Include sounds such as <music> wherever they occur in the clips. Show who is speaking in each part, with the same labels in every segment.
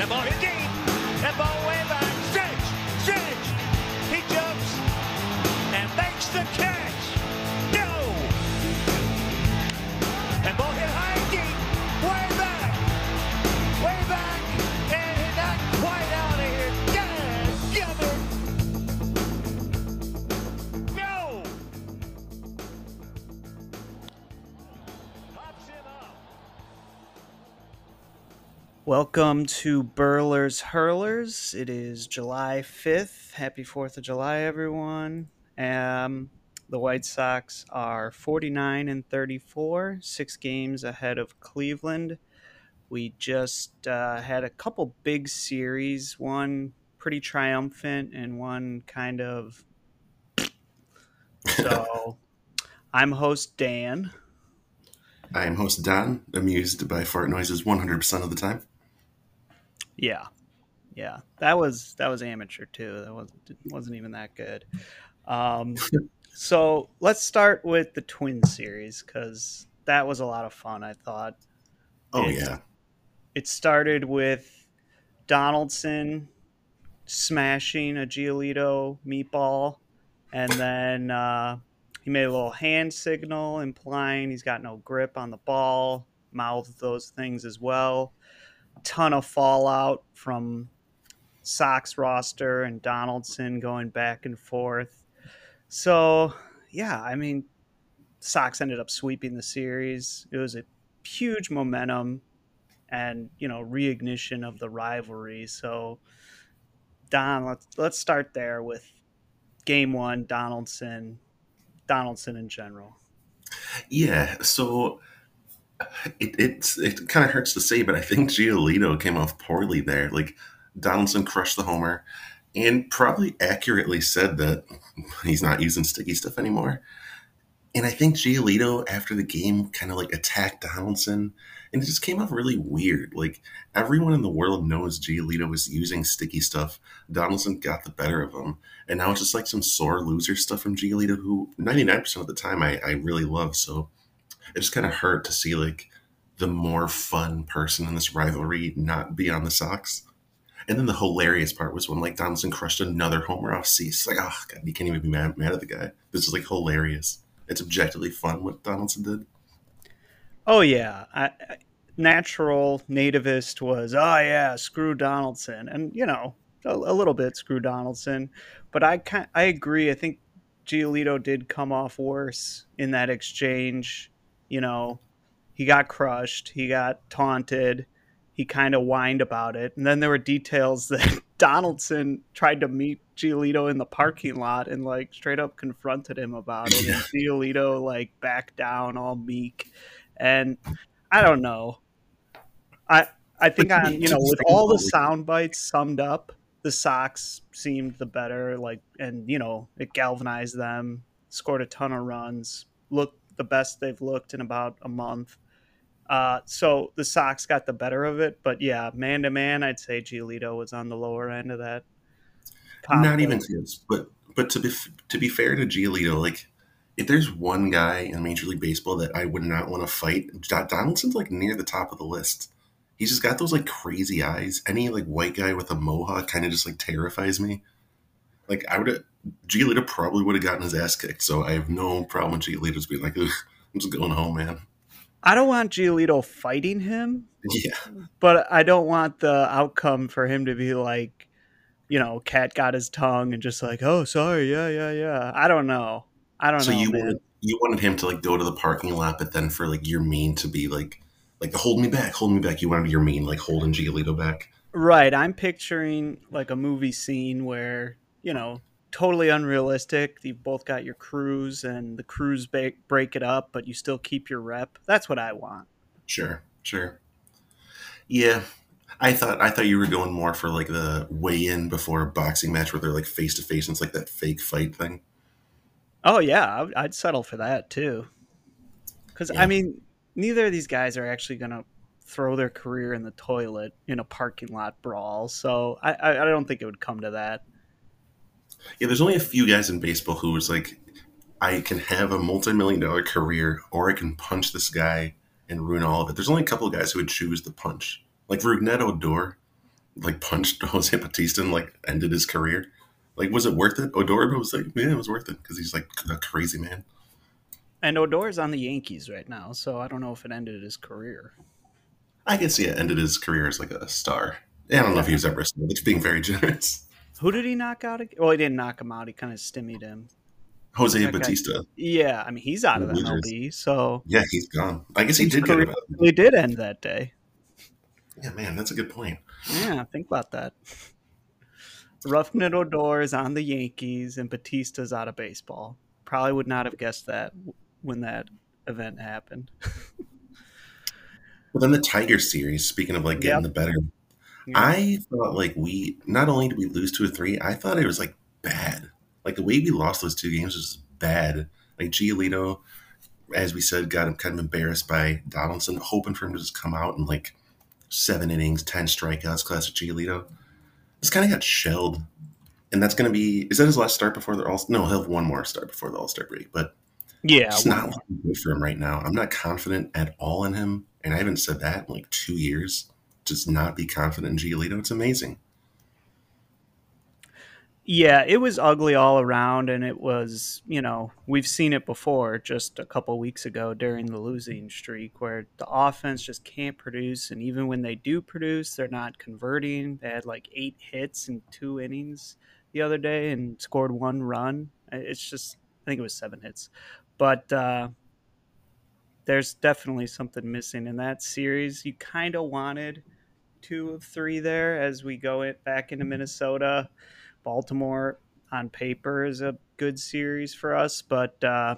Speaker 1: Det er bare
Speaker 2: Welcome to Burlers Hurlers. It is July 5th. Happy 4th of July, everyone. Um, the White Sox are 49 and 34, six games ahead of Cleveland. We just uh, had a couple big series, one pretty triumphant and one kind of. <laughs> So, I'm host Dan.
Speaker 3: I am host Don, amused by fart noises 100% of the time.
Speaker 2: Yeah, yeah, that was that was amateur too. That wasn't wasn't even that good. Um, <laughs> so let's start with the Twin series because that was a lot of fun. I thought
Speaker 3: Oh,
Speaker 2: It's-
Speaker 3: yeah.
Speaker 2: it started with Donaldson smashing a Giolito meatball, and then uh, he made a little hand signal implying he's got no grip on the ball. Mouthed those things as well. Ton of fallout from Sox roster and Donaldson going back and forth. So yeah, I mean, Sox ended up sweeping the series. It was a huge momentum and you know reignition of the rivalry. So Don, let's let's start there with game one. Donaldson, Donaldson in general.
Speaker 3: Yeah, so it it's it kind of hurts to say, but I think Giolito came off poorly there. Like Donaldson crushed the homer and probably accurately said that <laughs> he's not using sticky stuff anymore. And I think Giolito after the game kind of like attacked Donaldson, and it just came off really weird. Like everyone in the world knows Giolito was using sticky stuff. Donaldson got the better of him, and now it's just like some sore loser stuff from Giolito, who ninety nine percent of the time I, I really love. So it just kind of hurt to see like the more fun person in this rivalry not be on the Sox. And then the hilarious part was when like Donaldson crushed another homer off Cease. Like, oh god, you can't even be mad, mad at the guy. This is like hilarious. It's objectively fun what Donaldson did.
Speaker 2: Oh yeah, I, natural nativist was oh yeah, screw Donaldson, and you know a, a little bit screw Donaldson, but I I agree. I think Giolito did come off worse in that exchange. You know, he got crushed, he got taunted, he kind of whined about it, and then there were details <laughs> that Donaldson tried to meet Giolito in the parking lot and like straight up confronted him about it, and Giolito like backed down all meek and I don't know. I I think on you know with all the sound bites summed up, the Sox seemed the better. Like and you know it galvanized them, scored a ton of runs, looked the best they've looked in about a month. Uh, so the Sox got the better of it, but yeah, man to man, I'd say Giolito was on the lower end of that.
Speaker 3: Not even close. But but to be to be fair to Giolito, like if there's one guy in Major League Baseball that I would not want to fight, Donaldson's like near the top of the list. He's just got those like crazy eyes. Any like white guy with a mohawk kind of just like terrifies me. Like I would have, Giolito probably would have gotten his ass kicked. So I have no problem with Giolito's being like, I'm just going home, man.
Speaker 2: I don't want Giolito fighting him.
Speaker 3: Yeah,
Speaker 2: but I don't want the outcome for him to be like, you know, cat got his tongue and just like, oh, sorry, yeah, yeah, yeah. I don't know. I don't
Speaker 3: so
Speaker 2: know,
Speaker 3: you
Speaker 2: man.
Speaker 3: wanted you wanted him to like go to the parking lot, but then for like your mean to be like like hold me back, hold me back. You wanted your mean like holding Giolito back.
Speaker 2: Right. I'm picturing like a movie scene where, you know, totally unrealistic. You both got your crews and the crews ba- break it up, but you still keep your rep. That's what I want.
Speaker 3: Sure, sure. Yeah, I thought I thought you were going more for like the weigh in before a boxing match where they're like face to face and it's like that fake fight thing.
Speaker 2: Oh, yeah. I'd settle for that too. Because,
Speaker 3: Yeah.
Speaker 2: I mean, neither of these guys are actually going to throw their career in the toilet in a parking lot brawl. So I, I don't think it would come to that.
Speaker 3: Yeah, there's only a few guys in baseball who was like, I can have a multi million dollar career or I can punch this guy and ruin all of it. There's only a couple of guys who would choose the punch. Like Rougned Odor, like punched <laughs> Jose Bautista and like ended his career. Like, was it worth it? Odor was like, yeah, it was worth it because he's like a crazy man.
Speaker 2: And Odor's on the Yankees right now, so I don't know if it ended his career.
Speaker 3: I can see it ended his career as like a star. I don't know if he was ever a star. That's being very <laughs> generous.
Speaker 2: Who did he knock out? Well, he didn't knock him out. He kind of stymied him.
Speaker 3: Jose Bautista.
Speaker 2: Yeah, I mean he's out of
Speaker 3: The Wizards.
Speaker 2: MLB, so
Speaker 3: Yeah, he's gone. I guess he did get it.
Speaker 2: really did end that day.
Speaker 3: Yeah, man, that's a good point.
Speaker 2: Yeah, think about that. Rougned Odor is on the Yankees and Bautista's out of baseball. Probably would not have guessed that when that event happened. <laughs>
Speaker 3: well, then the Tiger series, speaking of like getting
Speaker 2: Yep.
Speaker 3: the better, I thought like we not only did we lose two or three, I thought it was like bad. Like the way we lost those two games was bad. Like Giolito, as we said, got him kind of embarrassed by Donaldson, hoping for him to just come out and like seven innings, ten strikeouts, classic Giolito. Just kind of got shelled. And that's going to be, is that his last start before the All? No, he'll have one more start before the All Star break. But
Speaker 2: yeah,
Speaker 3: it's not looking good for him right now. I'm not confident at all in him, and I haven't said that in like two years. Just not be confident in Giolito. It's amazing.
Speaker 2: Yeah, it was ugly all around, and it was, you know, we've seen it before just a couple weeks ago during the losing streak where the offense just can't produce. And even when they do produce, they're not converting. They had like eight hits in two innings the other day and scored one run. It's just, I think it was seven hits. But uh, there's definitely something missing in that series. You kind of wanted two of three there as we go it back into Minnesota. Baltimore on paper is a good series for us, but uh,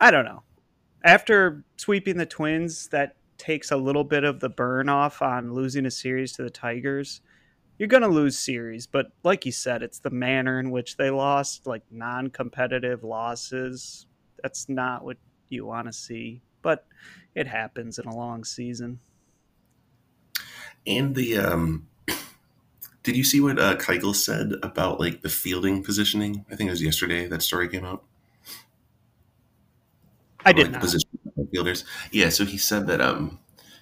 Speaker 2: I don't know. After sweeping the Twins, that takes a little bit of the burn off on losing a series to the Tigers. You're going to lose series, but like you said, it's the manner in which they lost, like non competitive losses. That's not what you want to see, but it happens in a long season.
Speaker 3: And the um, <clears throat> did you see what uh, Keuchel said about like the fielding positioning? I think it was yesterday that story came out.
Speaker 2: I did
Speaker 3: like,
Speaker 2: not.
Speaker 3: the position of fielders. Yeah, so he said that um,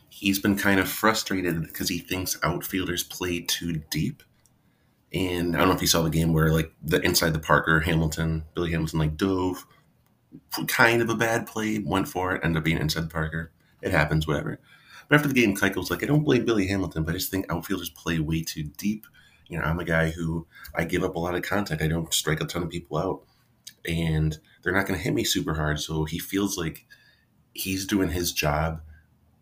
Speaker 3: he's been kind of frustrated because he thinks outfielders play too deep. And I don't know if you saw the game where like the inside the Parker Hamilton, Billy Hamilton like dove, kind of a bad play, went for it, ended up being inside Parker. It happens, whatever. But after the game, Keuchel was like, I don't blame Billy Hamilton, but I just think outfielders play way too deep. You know, I'm a guy who I give up a lot of contact. I don't strike a ton of people out, and they're not going to hit me super hard. So he feels like he's doing his job.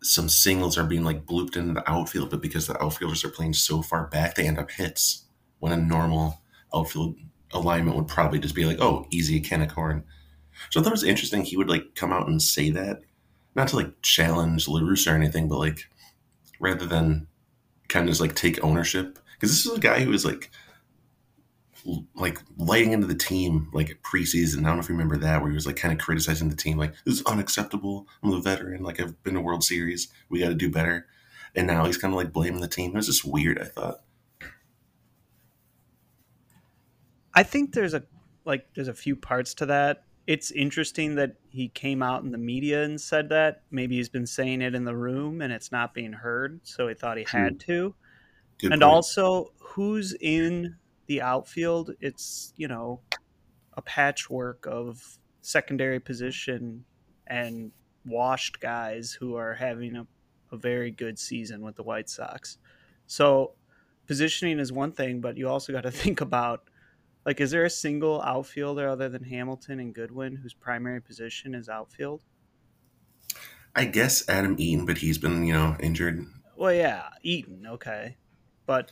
Speaker 3: Some singles are being like blooped into the outfield, but because the outfielders are playing so far back, they end up hits. When a normal outfield alignment would probably just be like, oh, easy can of corn. So I thought it was interesting. He would like come out and say that, not to like challenge La Russa or anything, but like rather than kind of just like take ownership. Because this is a guy who was like like lighting into the team like preseason. I don't know if you remember that, where he was like kind of criticizing the team, like this is unacceptable. I'm a veteran, like I've been to World Series. We got to do better. And now he's kind of like blaming the team. It was just weird. I thought.
Speaker 2: I think there's a like there's a few parts to that. It's interesting that he came out in the media and said that. Maybe he's been saying it in the room and it's not being heard, so he thought he hmm. had to.
Speaker 3: Good
Speaker 2: and
Speaker 3: point.
Speaker 2: also, who's in the outfield? It's, you know, a patchwork of secondary position and washed guys who are having a, a very good season with the White Sox. So, positioning is one thing, but you also got to <laughs> think about like, is there a single outfielder other than Hamilton and Goodwin whose primary position is outfield?
Speaker 3: I guess Adam Eaton, but he's been you know injured.
Speaker 2: Well, yeah, Eaton, okay, but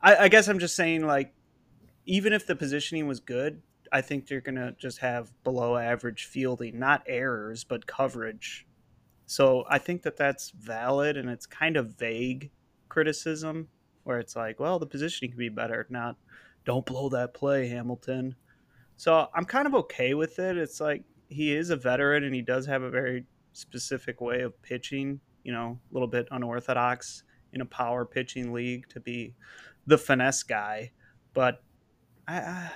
Speaker 2: I, I guess I'm just saying, like, even if the positioning was good, I think you're gonna just have below average fielding, not errors, but coverage. So I think that that's valid, and it's kind of vague criticism, where it's like, well, the positioning could be better, not don't blow that play, Hamilton. So I'm kind of okay with it. It's like he is a veteran, and he does have a very specific way of pitching. You know, a little bit unorthodox in a power pitching league to be the finesse guy, but I, I,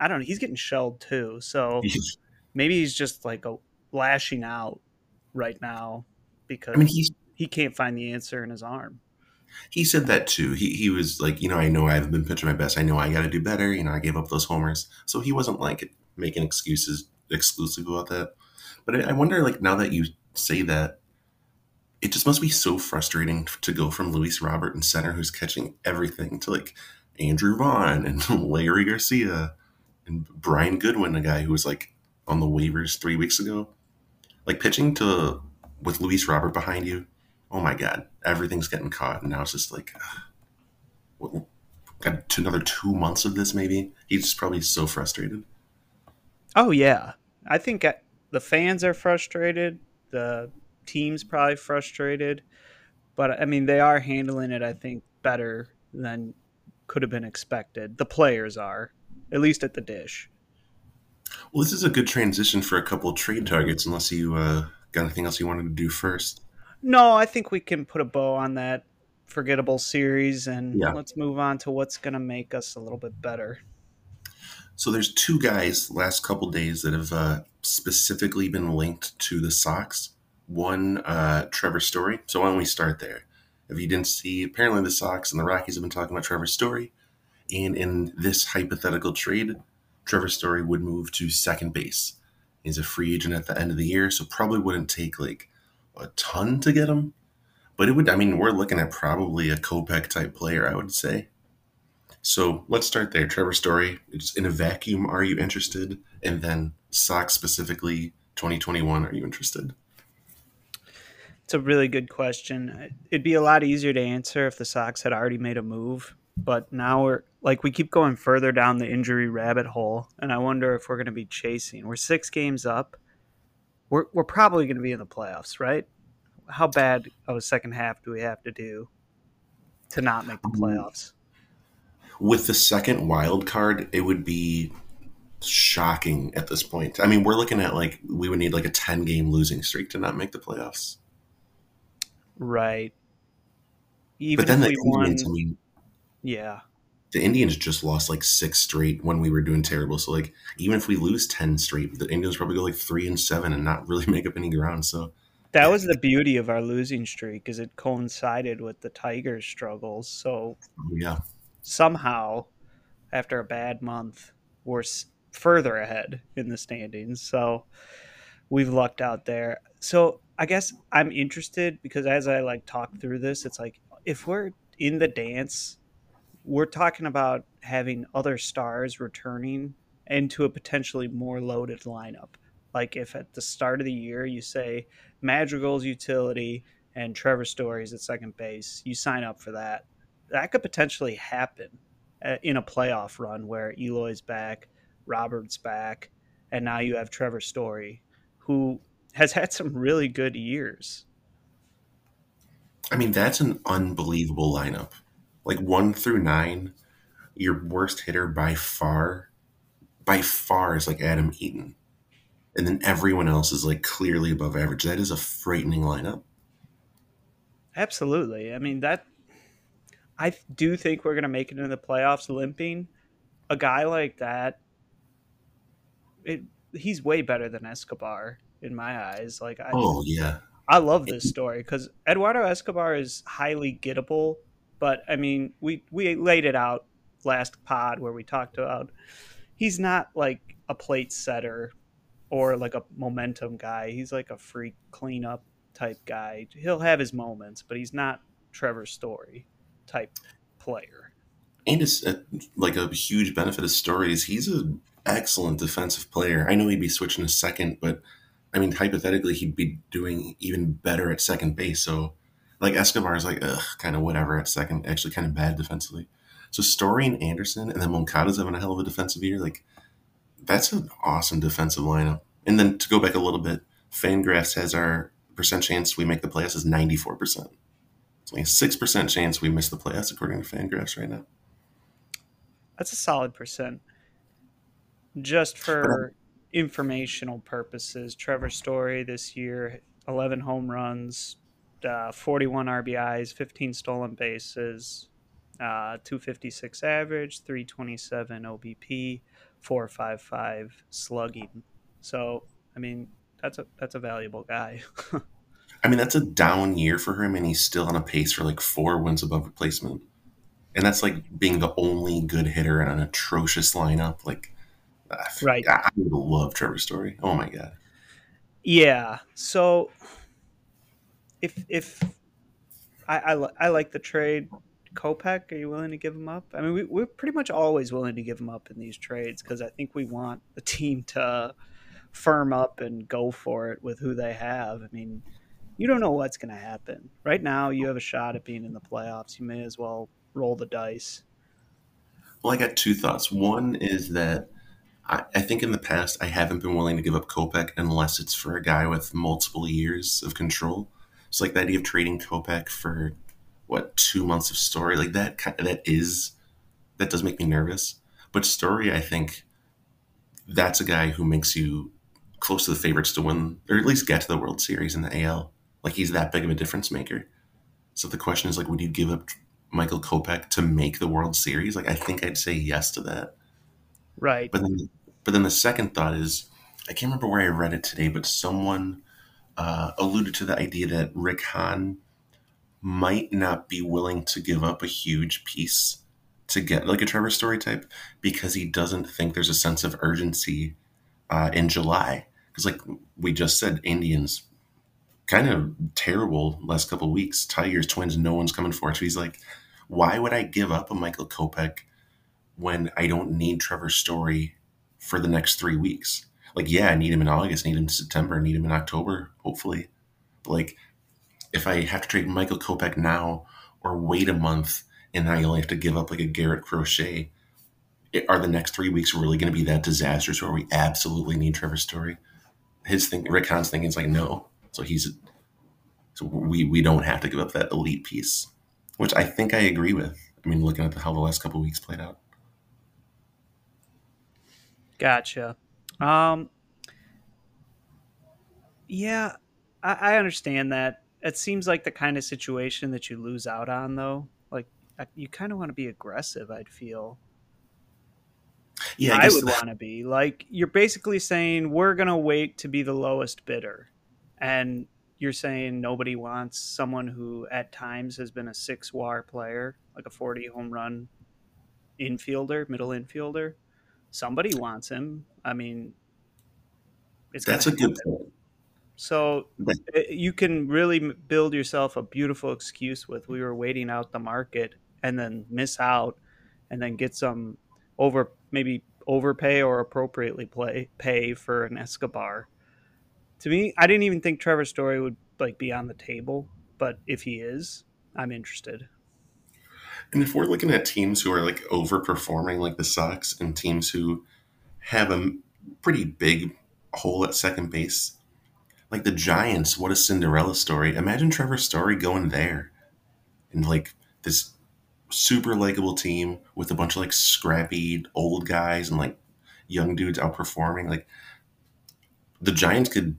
Speaker 2: I don't know. He's getting shelled too, so <laughs> maybe he's just like a lashing out right now because
Speaker 3: I mean, he's
Speaker 2: he can't find the answer in his arm.
Speaker 3: He said that too. He he was like, you know, I know I haven't been pitching my best. I know I got to do better. You know, I gave up those homers, so he wasn't like making excuses exclusive about that. But I, I wonder, like, now that you say that, it just must be so frustrating to go from Luis Robert in center, who's catching everything, to like Andrew Vaughn and <laughs> Leury Garcia and Brian Goodwin, a guy who was like on the waivers three weeks ago. Like pitching to with Luis Robert behind you, oh my god, everything's getting caught, and now it's just like, got another two months of this. Maybe he's just probably so frustrated.
Speaker 2: Oh yeah, I think uh, the fans are frustrated. The team's probably frustrated, but I mean they are handling it. I think better than could have been expected. The players are, at least at the dish.
Speaker 3: Well, this is a good transition for a couple trade targets, unless you uh, got anything else you wanted to do first.
Speaker 2: No, I think we can put a bow on that forgettable series and
Speaker 3: Yeah.
Speaker 2: let's move on to what's going to make us a little bit better.
Speaker 3: So there's two guys last couple days that have uh, specifically been linked to the Sox. One, uh, Trevor Story. So why don't we start there? If you didn't see, apparently the Sox and the Rockies have been talking about Trevor Story, and in this hypothetical trade, Trevor Story would move to second base. He's a free agent at the end of the year, so probably wouldn't take like a ton to get him. But it would, I mean, we're looking at probably a Kopech type player, I would say. So let's start there. Trevor Story, it's in a vacuum, are you interested? And then Sox specifically, 2021, are you interested?
Speaker 2: It's a really good question. It'd be a lot easier to answer if the Sox had already made a move, but now we're like we keep going further down the injury rabbit hole, and I wonder if we're going to be chasing. We're six games up. We're we're probably going to be in the playoffs, right? How bad of a second half do we have to do to not make the um, playoffs?
Speaker 3: With the second wild card, it would be shocking at this point. I mean, we're looking at like we would need like a 10 game losing streak to not make the playoffs.
Speaker 2: Right. Even
Speaker 3: But then the
Speaker 2: we won,
Speaker 3: I mean,
Speaker 2: yeah.
Speaker 3: The Indians just lost like six straight when we were doing terrible. So like even if we lose 10 straight, the Indians probably go like three and seven and not really <laughs> make up any ground. So
Speaker 2: That was the beauty of our losing streak, is it coincided with the Tigers' struggles. So oh,
Speaker 3: yeah.
Speaker 2: somehow, after a bad month, we're further ahead in the standings. So we've lucked out there. So I guess I'm interested because as I like talk through this, it's like if we're in the dance, we're talking about having other stars returning into a potentially more loaded lineup. Like if at the start of the year you say Madrigal's utility and Trevor Story's at second base, you sign up for that. That could potentially happen uh, in a playoff run where Eloy's back, Robert's back, and now you have Trevor Story, who has had some really good years.
Speaker 3: I mean, that's an unbelievable lineup. Like one through nine, your worst hitter by far, by far is like Adam Eaton. And then everyone else is like clearly above average. That is a frightening lineup.
Speaker 2: Absolutely. I mean that I do think we're going to make it into the playoffs limping. A guy like that it he's way better than Escobar in my eyes. Like I
Speaker 3: Oh, yeah.
Speaker 2: I love this story cuz Eduardo Escobar is highly gettable, but I mean, we we laid it out last pod where we talked about he's not like a plate setter or like a momentum guy. He's like a freak cleanup type guy. He'll have his moments, but he's not Trevor Story type player.
Speaker 3: And it's a, like a huge benefit of stories. He's an excellent defensive player. I know he'd be switching to second, but I mean, hypothetically, he'd be doing even better at second base. So, like, Escobar is like, ugh, kind of whatever at second, actually kind of bad defensively. So, Story and Anderson, and then Moncada's having a hell of a defensive year. Like, that's an awesome defensive lineup. And then to go back a little bit, Fangraphs has our percent chance we make the playoffs is 94%. It's only a 6% chance we miss the playoffs, according to Fangraphs right now.
Speaker 2: That's a solid percent. Just for um, informational purposes, Trevor Story this year, 11 home runs, uh, 41 RBIs, 15 stolen bases, uh, 256 average, 327 OBP, 455 slugging. So, I mean, that's a that's a valuable guy. <laughs>
Speaker 3: I mean, that's a down year for him, and he's still on a pace for like four wins above replacement. And that's like being the only good hitter in an atrocious lineup. Like, ah,
Speaker 2: Right.
Speaker 3: I, I would love Trevor Story. Oh my god.
Speaker 2: Yeah. So if if I I, I like the trade, Kopech, are you willing to give him up? I mean, we, we're pretty much always willing to give him up in these trades because I think we want the team <laughs> to firm up and go for it with who they have. I mean, you don't know what's going to happen. Right now, you have a shot at being in the playoffs. You may as well roll the dice.
Speaker 3: Well, I got two thoughts. One is that I, I think in the past I haven't been willing to give up Kopech unless it's for a guy with multiple years of control. It's like the idea of trading Kopech for what two months of story, like that. That is that does make me nervous. But story, I think that's a guy who makes you close to the favorites to win, or at least get to the World Series in the AL. Like he's that big of a difference maker. So the question is like, would you give up Michael Kopech to make the World Series? Like I think I'd say yes to that.
Speaker 2: Right.
Speaker 3: But then, but then the second thought is, I can't remember where I read it today, but someone uh, alluded to the idea that Rick Hahn might not be willing to give up a huge piece to get like a Trevor Story type because he doesn't think there's a sense of urgency uh, in July. Because like we just said, Indians kind of terrible last couple weeks. Tigers, Twins, no one's coming for it. So he's like, why would I give up a Michael Kopech when I don't need Trevor Story for the next three weeks? Like, yeah, I need him in August, need him in September, need him in October, hopefully. But like, if I have to trade Michael Kopech now or wait a month and I only have to give up like a Garrett Crochet, it, are the next three weeks really going to be that disastrous where we absolutely need Trevor Story? His thing, Rick Hahn's thinking is like, no. So he's, so we, we don't have to give up that elite piece, which I think I agree with. I mean, looking at the, how the last couple weeks played out.
Speaker 2: Gotcha. Um, yeah, I, I understand that. It seems like the kind of situation that you lose out on, though. Like you kind of want to be aggressive. I'd feel.
Speaker 3: Yeah, I,
Speaker 2: I, would want to be like you're basically saying we're gonna wait to be the lowest bidder, and you're saying nobody wants someone who at times has been a six WAR player, like a 40 home run infielder, middle infielder. Somebody wants him. I mean, it's
Speaker 3: that's a good point.
Speaker 2: So uh, you can really build yourself a beautiful excuse with we were waiting out the market and then miss out and then get some over maybe overpay or appropriately play pay for an Escobar. To me, I didn't even think Trevor Story would like be on the table, but if he is, I'm interested.
Speaker 3: And if we're looking at teams who are like overperforming, like the Sox, and teams who have a pretty big hole at second base, like the Giants, what a Cinderella story. Imagine Trevor Story going there and like this super likable team with a bunch of like scrappy old guys and like young dudes outperforming. Like the Giants could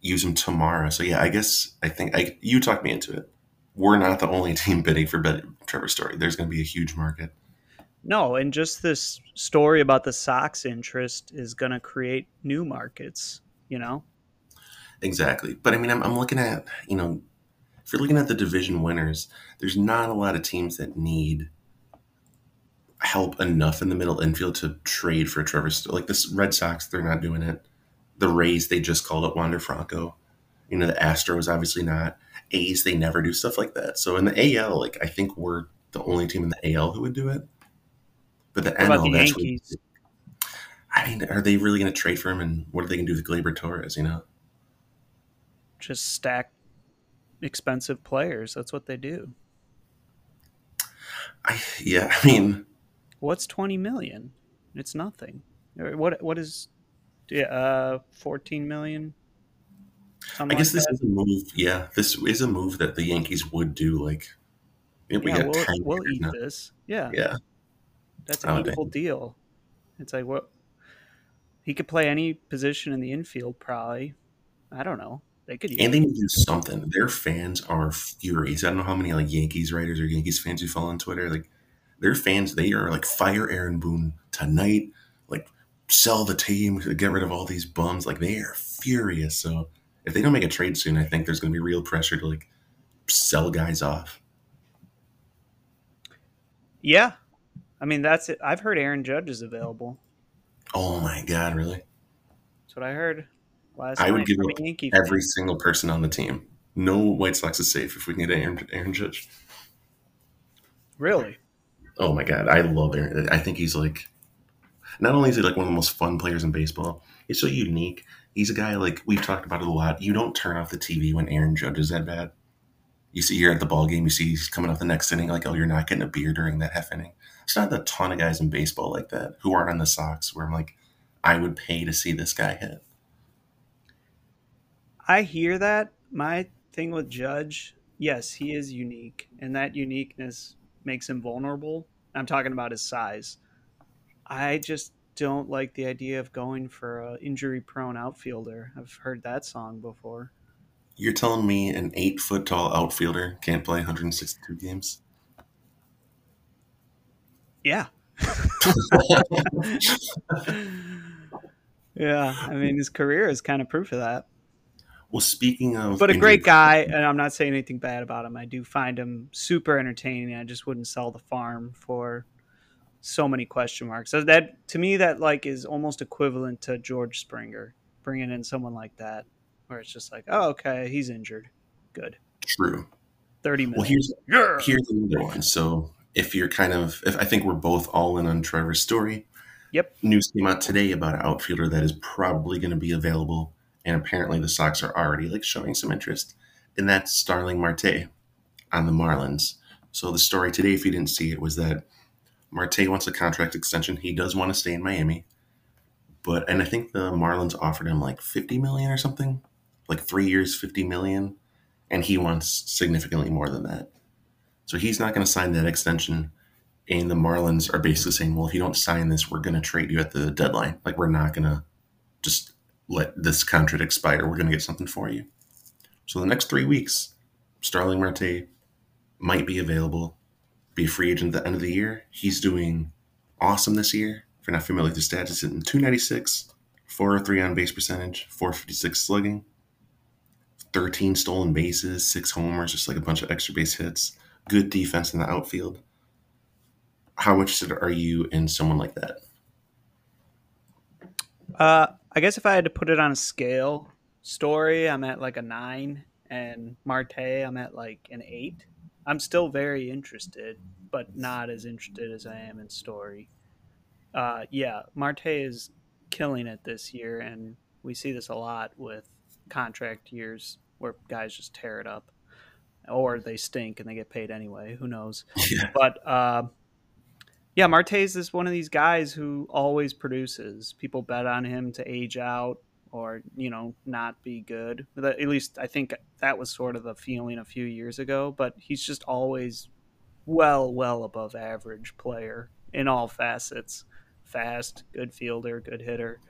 Speaker 3: use him tomorrow. So yeah, I guess I think I you talked me into it. We're not the only <laughs> team bidding for Trevor Story. There's going to be a huge market.
Speaker 2: No, and just this story about the Sox interest is going to create new markets, you know?
Speaker 3: Exactly. But I mean, I'm, I'm looking at, you know, if you're looking at the division winners, there's not a lot of teams that need help enough in the middle infield to trade for Trevor. St- Like this Red Sox, they're not doing it. The Rays, they just called up Wander Franco. You know, the Astros, obviously not. A's, they never do stuff like that. So in the AL, like, I think we're the only team in the AL who would do it. But the NL,
Speaker 2: the
Speaker 3: that's
Speaker 2: Yankees?
Speaker 3: I mean, are they really going to trade for him? And what are they going to do with Gleyber Torres, you know?
Speaker 2: Just stack expensive players. That's what they do.
Speaker 3: I, yeah, I mean,
Speaker 2: What's 20 million? It's nothing. What what is yeah, uh 14 million?
Speaker 3: I guess
Speaker 2: like
Speaker 3: this
Speaker 2: that?
Speaker 3: is a move. Yeah, this is a move that the Yankees would do. Like, yeah, we got
Speaker 2: we'll,
Speaker 3: 10
Speaker 2: we'll eat
Speaker 3: now.
Speaker 2: this. Yeah,
Speaker 3: Yeah,
Speaker 2: that's
Speaker 3: Oh,
Speaker 2: an equal deal. It's like what he could play any position in the infield, probably. I don't know. They could
Speaker 3: and they need to do something. Their fans are furious. I don't know how many like Yankees writers or Yankees fans you follow on Twitter. Like, their fans, they are like fire Aaron Boone tonight. Like, sell the team, get rid of all these bums. Like, they are furious. So if they don't make a trade soon, I think there's going to be real pressure to like sell guys off.
Speaker 2: Yeah, I mean that's it. I've heard Aaron Judge is available.
Speaker 3: Oh my god, really?
Speaker 2: That's what I heard. Last
Speaker 3: I would give up
Speaker 2: Yankee
Speaker 3: every
Speaker 2: fan.
Speaker 3: single person on the team. No White Sox is safe if we can get Aaron, Aaron Judge.
Speaker 2: Really?
Speaker 3: Oh my god, I love Aaron. I think he's like, not only is he like one of the most fun players in baseball, he's so unique. He's a guy like we've talked about it a lot. You don't turn off the TV when Aaron Judge is that bad. You see, you're at the ball game. You see he's coming up the next inning. Like, oh, you're not getting a beer during that half inning. It's not a ton of guys in baseball like that who aren't on the Sox. Where I'm like, I would pay to see this guy hit.
Speaker 2: I hear that. My thing with Judge, yes, he is unique, and that uniqueness makes him vulnerable. I'm talking about his size. I just don't like the idea of going for a injury-prone outfielder. I've heard that song before.
Speaker 3: You're telling me an eight foot tall outfielder can't play 162 games?
Speaker 2: Yeah. <laughs> yeah, I mean his career is kind of proof of that.
Speaker 3: Well, speaking of,
Speaker 2: But a great guy, and I'm not saying anything bad about him. I do find him super entertaining. I just wouldn't sell the farm for so many question marks. So that to me, that like is almost equivalent to George Springer bringing in someone like that, where it's just like, oh, okay, he's injured, good,
Speaker 3: True.
Speaker 2: thirty
Speaker 3: Well, here's
Speaker 2: Yeah.
Speaker 3: here's another one. So if you're kind of, if I think we're both all in on Trevor's story.
Speaker 2: Yep.
Speaker 3: News came out today about an outfielder that is probably going to be available, and apparently the Sox are already like showing some interest, and that's Starling Marte on the Marlins. So the story today, if you didn't see it, was that Marte wants a contract extension. He does want to stay in Miami, but and I think the Marlins offered him like fifty million or something, like three years, fifty million, and he wants significantly more than that. So he's not going to sign that extension. And the Marlins are basically saying, well, if you don't sign this, we're going to trade you at the deadline. Like, we're not going to just let this contract expire. We're going to get something for you. So the next three weeks, Starling Marte might be available, be a free agent at the end of the year. He's doing awesome this year. If you're not familiar with the stats, it's in 296, 403 on base percentage, 456 slugging, 13 stolen bases, six homers, just like a bunch of extra base hits good defense in the outfield. How interested are you in someone like that?
Speaker 2: Uh, I guess if I had to put it on a scale, story, I'm at like a nine, and Marte, I'm at like an eight. I'm still very interested, but not as interested as I am in story. Uh, yeah, Marte is killing it this year, and we see this a lot with contract years where guys just tear it up, or they stink and they get paid anyway. Who knows? <laughs>
Speaker 3: Yeah.
Speaker 2: But uh, yeah, Marte's is one of these guys who always produces. People bet on him to age out or you know not be good. At least I think that was sort of the feeling a few years ago. But he's just always well, well above average player in all facets. Fast, good fielder, good hitter.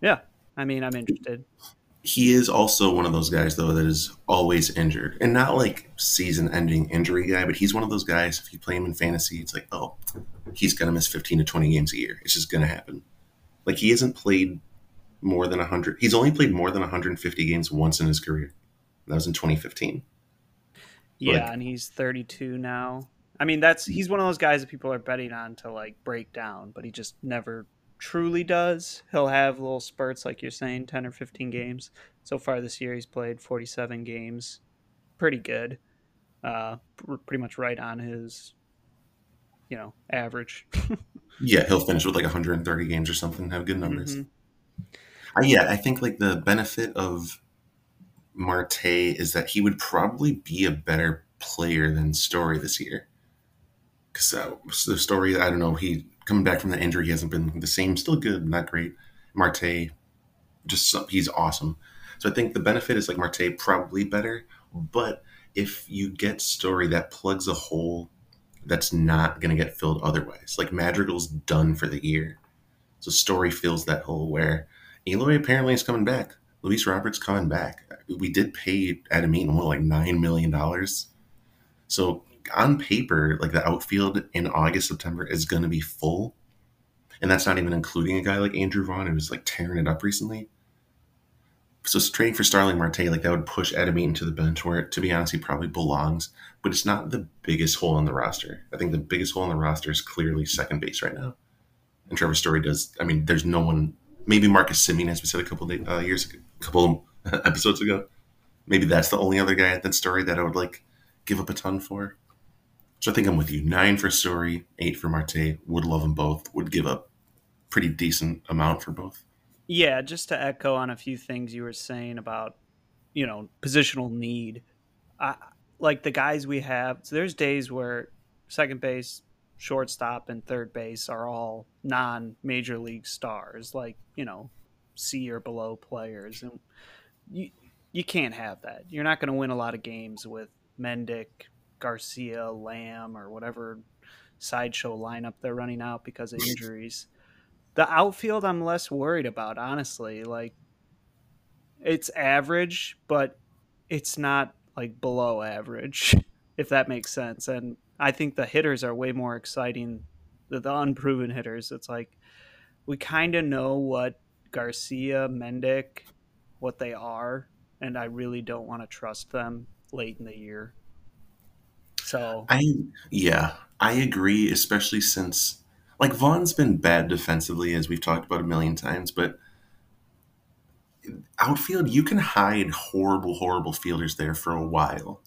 Speaker 2: Yeah, I mean, I'm interested.
Speaker 3: He is also one of those guys, though, that is always injured. And not like season ending injury guy, but he's one of those guys, if you play him in fantasy, it's like, oh, he's going to miss 15 to 20 games a year. It's just going to happen. Like, he hasn't played more than 100. He's only played more than 150 games once in his career. That was in 2015.
Speaker 2: Yeah,
Speaker 3: Like-
Speaker 2: and he's 32 now. I mean, that's he's one of those guys that people are betting on to like break down, but he just never truly does. He'll have little spurts, like you're saying, 10 or 15 games. So far this year, he's played 47 games. Pretty good. Uh, pr- pretty much right on his, you know, average. <laughs>
Speaker 3: Yeah, he'll finish with like 130 games or something, have good numbers.
Speaker 2: Mhm.
Speaker 3: Uh, yeah, I think like the benefit of Marte is that he would probably be a better player than Story this year. Because uh, the Story, I don't know, he coming back from the injury, he hasn't been the same. Still good, not great. Marte, just he's awesome. So I think the benefit is like Marte probably better, but if you get Story, that plugs a hole that's not going to get filled otherwise. Like Madrigal's done for the year. So Story fills that hole where Eloy apparently is coming back. Luis Roberts coming back. We did pay Adam Eaton what, like nine million dollars. So on paper, like the outfield in August, September is going to be full, and that's not even including a guy like Andrew Vaughn who's like tearing it up recently. so trading for Starling Marte, like that would push Adam Eaton to the bench, where to be honest, he probably belongs. But it's not the biggest hole in the roster. I think the biggest hole in the roster is clearly second base right now. And Trevor Story does. I mean, there's no one. Maybe Marcus Semien, as we said a couple of, uh, years, a couple <laughs> episodes ago. Maybe that's the only other guy at that story that I would like give up a ton for. So I think I'm with you. Nine for Story, eight for Marte. Would love them both. Would give up pretty decent amount for both.
Speaker 2: Yeah, just to echo on a few things you were saying about, you know, positional need. I, like the guys we have, so there's days where second base, shortstop, and third base are all non major league stars, like, you know, C or below players. And you, you can't have that. You're not going to win a lot of games with Mendick, Garcia, Lamb, or whatever sideshow lineup they're running out because of <laughs> injuries. The outfield, I'm less worried about, honestly. Like, it's average, but it's not like below average, <laughs> if that makes sense. And I think the hitters are way more exciting. The, the unproven hitters, it's like we kind of know what Garcia, Mendick, what they are, and I really don't want to trust them late in the year. So
Speaker 3: I yeah, I agree, especially since like Vaughn's been bad defensively, as we've talked about a million times, but outfield you can hide horrible, horrible fielders there for a while.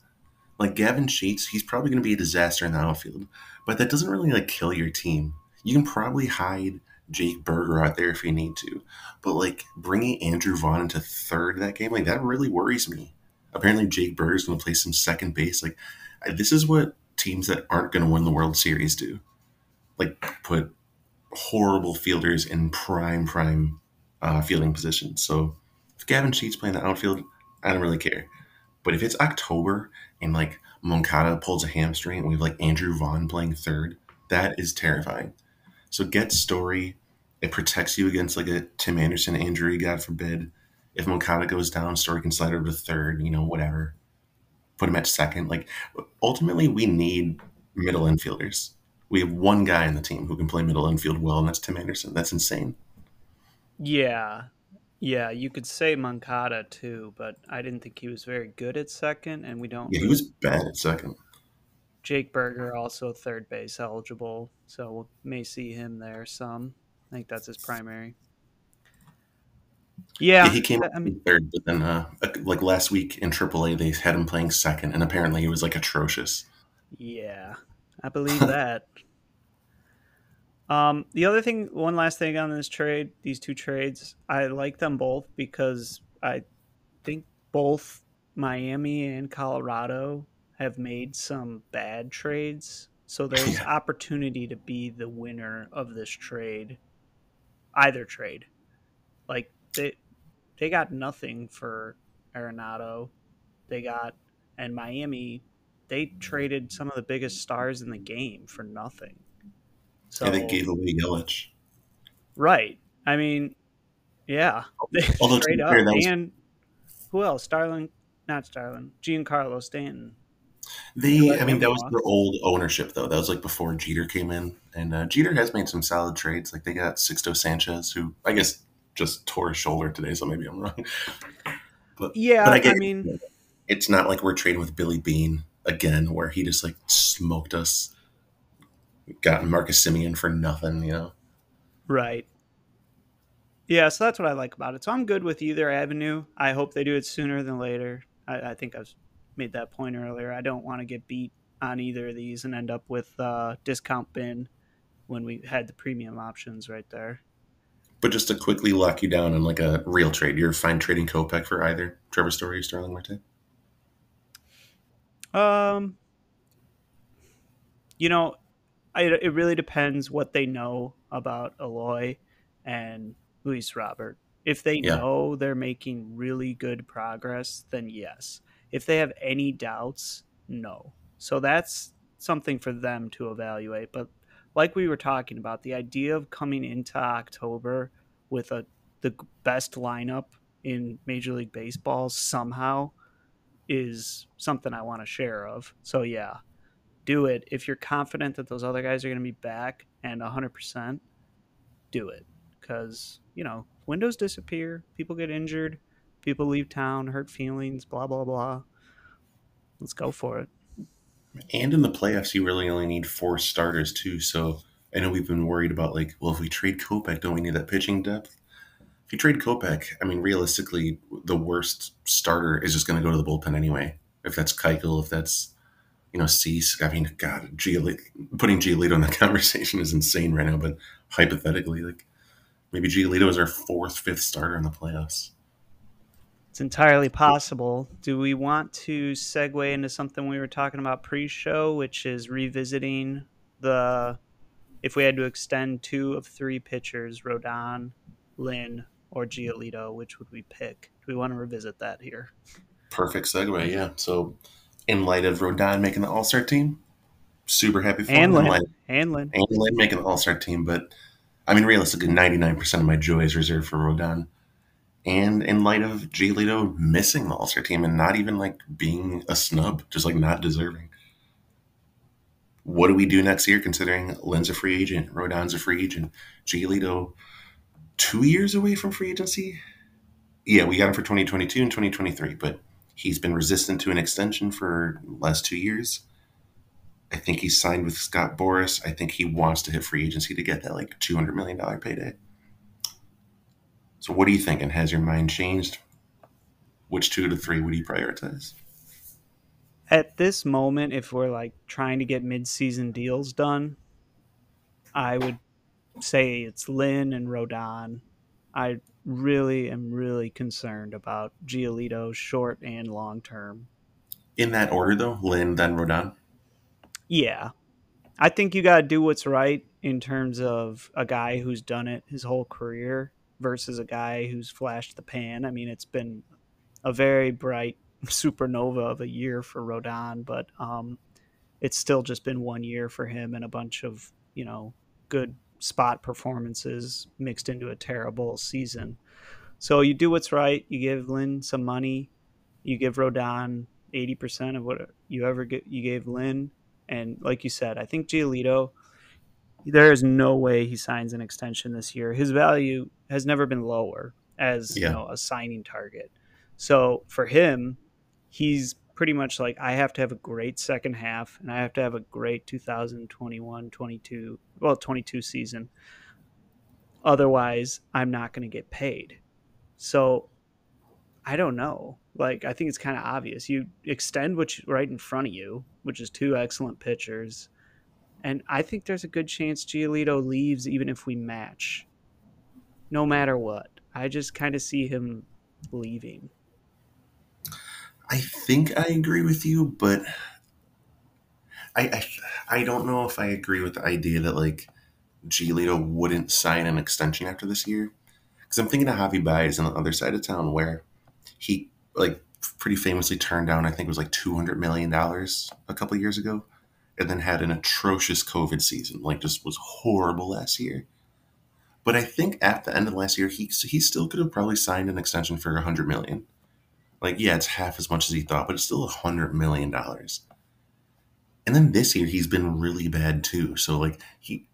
Speaker 3: Like Gavin Sheets, he's probably going to be a disaster in the outfield, but that doesn't really like kill your team. You can probably hide Jake Burger out there if you need to, but like bringing Andrew Vaughn into third that game, like that really worries me. Apparently, Jake Burger's going to play some second base. Like this is what teams that aren't going to win the World Series do. Like put horrible fielders in prime prime uh, fielding positions. So if Gavin Sheets playing the outfield, I don't really care. But if it's October and like Moncada pulls a hamstring and we have like Andrew Vaughn playing third, that is terrifying. So get Story. It protects you against like a Tim Anderson injury, God forbid. If Moncada goes down, Story can slide over to third, you know, whatever. Put him at second. Like ultimately we need middle infielders. We have one guy in the team who can play middle infield well, and that's Tim Anderson. That's insane.
Speaker 2: Yeah. Yeah, you could say Moncada too, but I didn't think he was very good at second, and we don't.
Speaker 3: Yeah, he was bad at second.
Speaker 2: Jake Burger also third base eligible, so we may see him there some. I think that's his primary. Yeah,
Speaker 3: he came I mean, third, but then uh, like last week in AAA, they had him playing second, and apparently he was like atrocious.
Speaker 2: Yeah, I believe <laughs> that. Um, the other thing, one last thing on this trade, these two trades, I like them both because I think both Miami and Colorado have made some bad trades. So <laughs> there's yeah. opportunity to be the winner of this trade, either trade. Like they they got nothing for Arenado. They got and Miami they traded some of the biggest stars in the game for nothing.
Speaker 3: So they gave away Yelich.
Speaker 2: Right. I mean, yeah. Although straight up. Was... And who else? Starling, not Starling, Giancarlo Stanton.
Speaker 3: They, I mean, that was their old ownership though. That was like before Jeter came in, and uh, Jeter has made some solid trades. Like they got Sixto Sanchez, who I guess just tore his shoulder today, so maybe I'm wrong.
Speaker 2: But yeah, but I, get, I mean,
Speaker 3: it's not like we're trading with Billy Beane again, where he just like smoked us got Marcus Semien for nothing, you know?
Speaker 2: Right. Yeah, so that's what I like about it. So I'm good with either avenue. I hope they do it sooner than later. I, I think I've made that point earlier. I don't want to get beat on either of these and end up with uh, discount bin when we had the premium options right there.
Speaker 3: But just to quickly lock you down on like a real trade, you're fine trading Kopech for either Trevor Story or Starling Marte?
Speaker 2: Um, you know, I, it really depends what they know about Eloy and Luis Robert. If they yeah. know they're making really good progress, then yes. If they have any doubts, no. So that's something for them to evaluate. But like we were talking about, the idea of coming into October with a the best lineup in Major League Baseball somehow is something I want to share of. So yeah, do it. If you're confident that those other guys are going to be back and 100%, do it. Because, you know, windows disappear, people get injured, People leave town, hurt feelings, blah blah blah. Let's go for it.
Speaker 3: And in the playoffs, you really only need four starters too. So I know we've been worried about like, well, if we trade Kopech, don't we need that pitching depth? If you trade Kopech, I mean, realistically, the worst starter is just going to go to the bullpen anyway. If that's Keuchel, if that's you know Cease, I mean, God, Giolito, putting Giolito in the <laughs> conversation is insane right now. But hypothetically, like maybe Giolito is our fourth, fifth starter in the playoffs.
Speaker 2: It's entirely possible. Do we want to segue into something we were talking about pre-show, which is revisiting the if we had to extend two of three pitchers, Rodon, Lynn, or Giolito, which would we pick? Do we want to revisit that here?
Speaker 3: Perfect segue, yeah. So, in light of Rodon making the All Star team, super happy for
Speaker 2: and
Speaker 3: him.
Speaker 2: Lynn. And Lynn.
Speaker 3: and Lynn making the All Star team, but I mean, realistically, 99% of my joy is reserved for Rodon. And in light of Giolito missing the All Star team and not even like being a snub, just like not deserving. What do we do next year considering Lynn's a free agent, Rodon's a free agent, Giolito two years away from free agency? Yeah, we got him for 2022 and 2023, but he's been resistant to an extension for last two years. I think he's signed with Scott Boras. I think he wants to hit free agency to get that like two hundred million dollar payday. So what are you thinking? Has your mind changed? Which two to three would you prioritize?
Speaker 2: At this moment, if we're like trying to get mid-season deals done, I would say it's Lynn and Rodon. I really am really concerned about Giolito short and long term.
Speaker 3: In that order though, Lynn, then Rodon.
Speaker 2: Yeah. I think you got to do what's right in terms of a guy who's done it his whole career versus a guy who's flashed the pan. I mean, it's been a very bright <laughs> supernova of a year for Rodon, but um, it's still just been one year for him and a bunch of, you know, good spot performances mixed into a terrible season. So you do what's right. You give Lynn some money. You give Rodon 80% of what you ever get. You gave Lynn. And like you said, I think Giolito, there is no way he signs an extension this year. His value has never been lower as
Speaker 3: Yeah.
Speaker 2: you know a signing target. So for him, he's pretty much like I have to have a great second half and I have to have a great 2021 22 well 22 season. Otherwise, I'm not going to get paid. So I don't know. Like I think it's kind of obvious. You extend what's right in front of you, which is two excellent pitchers. And I think there's a good chance Giolito leaves even if we match. No matter what. I just kind of see him leaving.
Speaker 3: I think I agree with you, but I, I I don't know if I agree with the idea that like Giolito wouldn't sign an extension after this year. Because I'm thinking of Javi Baez on the other side of town where he like pretty famously turned down I think it was like two hundred million dollars a couple years ago, and then had an atrocious COVID season. Like just was horrible last year. But I think at the end of last year, he he still could have probably signed an extension for a hundred million. Like, yeah, it's half as much as he thought, but it's still a hundred million dollars. And then this year, he's been really bad too. So like he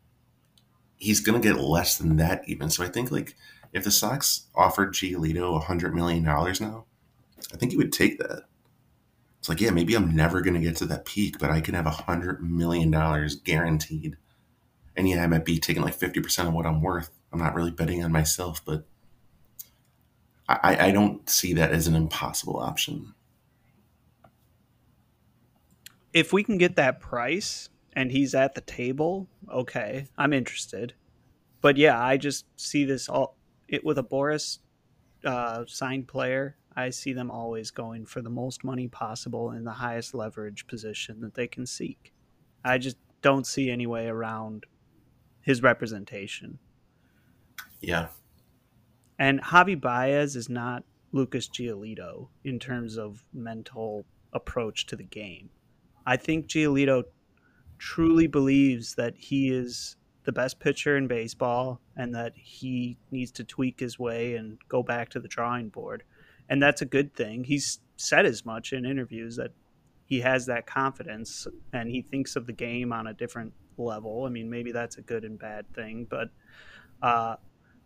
Speaker 3: he's gonna get less than that even. So I think like if the Sox offered Giolito a hundred million dollars now, I think he would take that. It's like, yeah, maybe I'm never gonna get to that peak, but I can have a hundred million dollars guaranteed. And yeah, I might be taking like fifty percent of what I'm worth. I'm not really betting on myself, but I, I don't see that as an impossible option.
Speaker 2: If we can get that price and he's at the table, okay, I'm interested. But yeah, I just see this all it with a Boras uh, signed player. I see them always going for the most money possible in the highest leverage position that they can seek. I just don't see any way around his representation.
Speaker 3: Yeah.
Speaker 2: And Javi Baez is not Lucas Giolito in terms of mental approach to the game. I think Giolito truly believes that he is the best pitcher in baseball and that he needs to tweak his way and go back to the drawing board. And that's a good thing. He's said as much in interviews that he has that confidence and he thinks of the game on a different level. I mean, maybe that's a good and bad thing, but uh,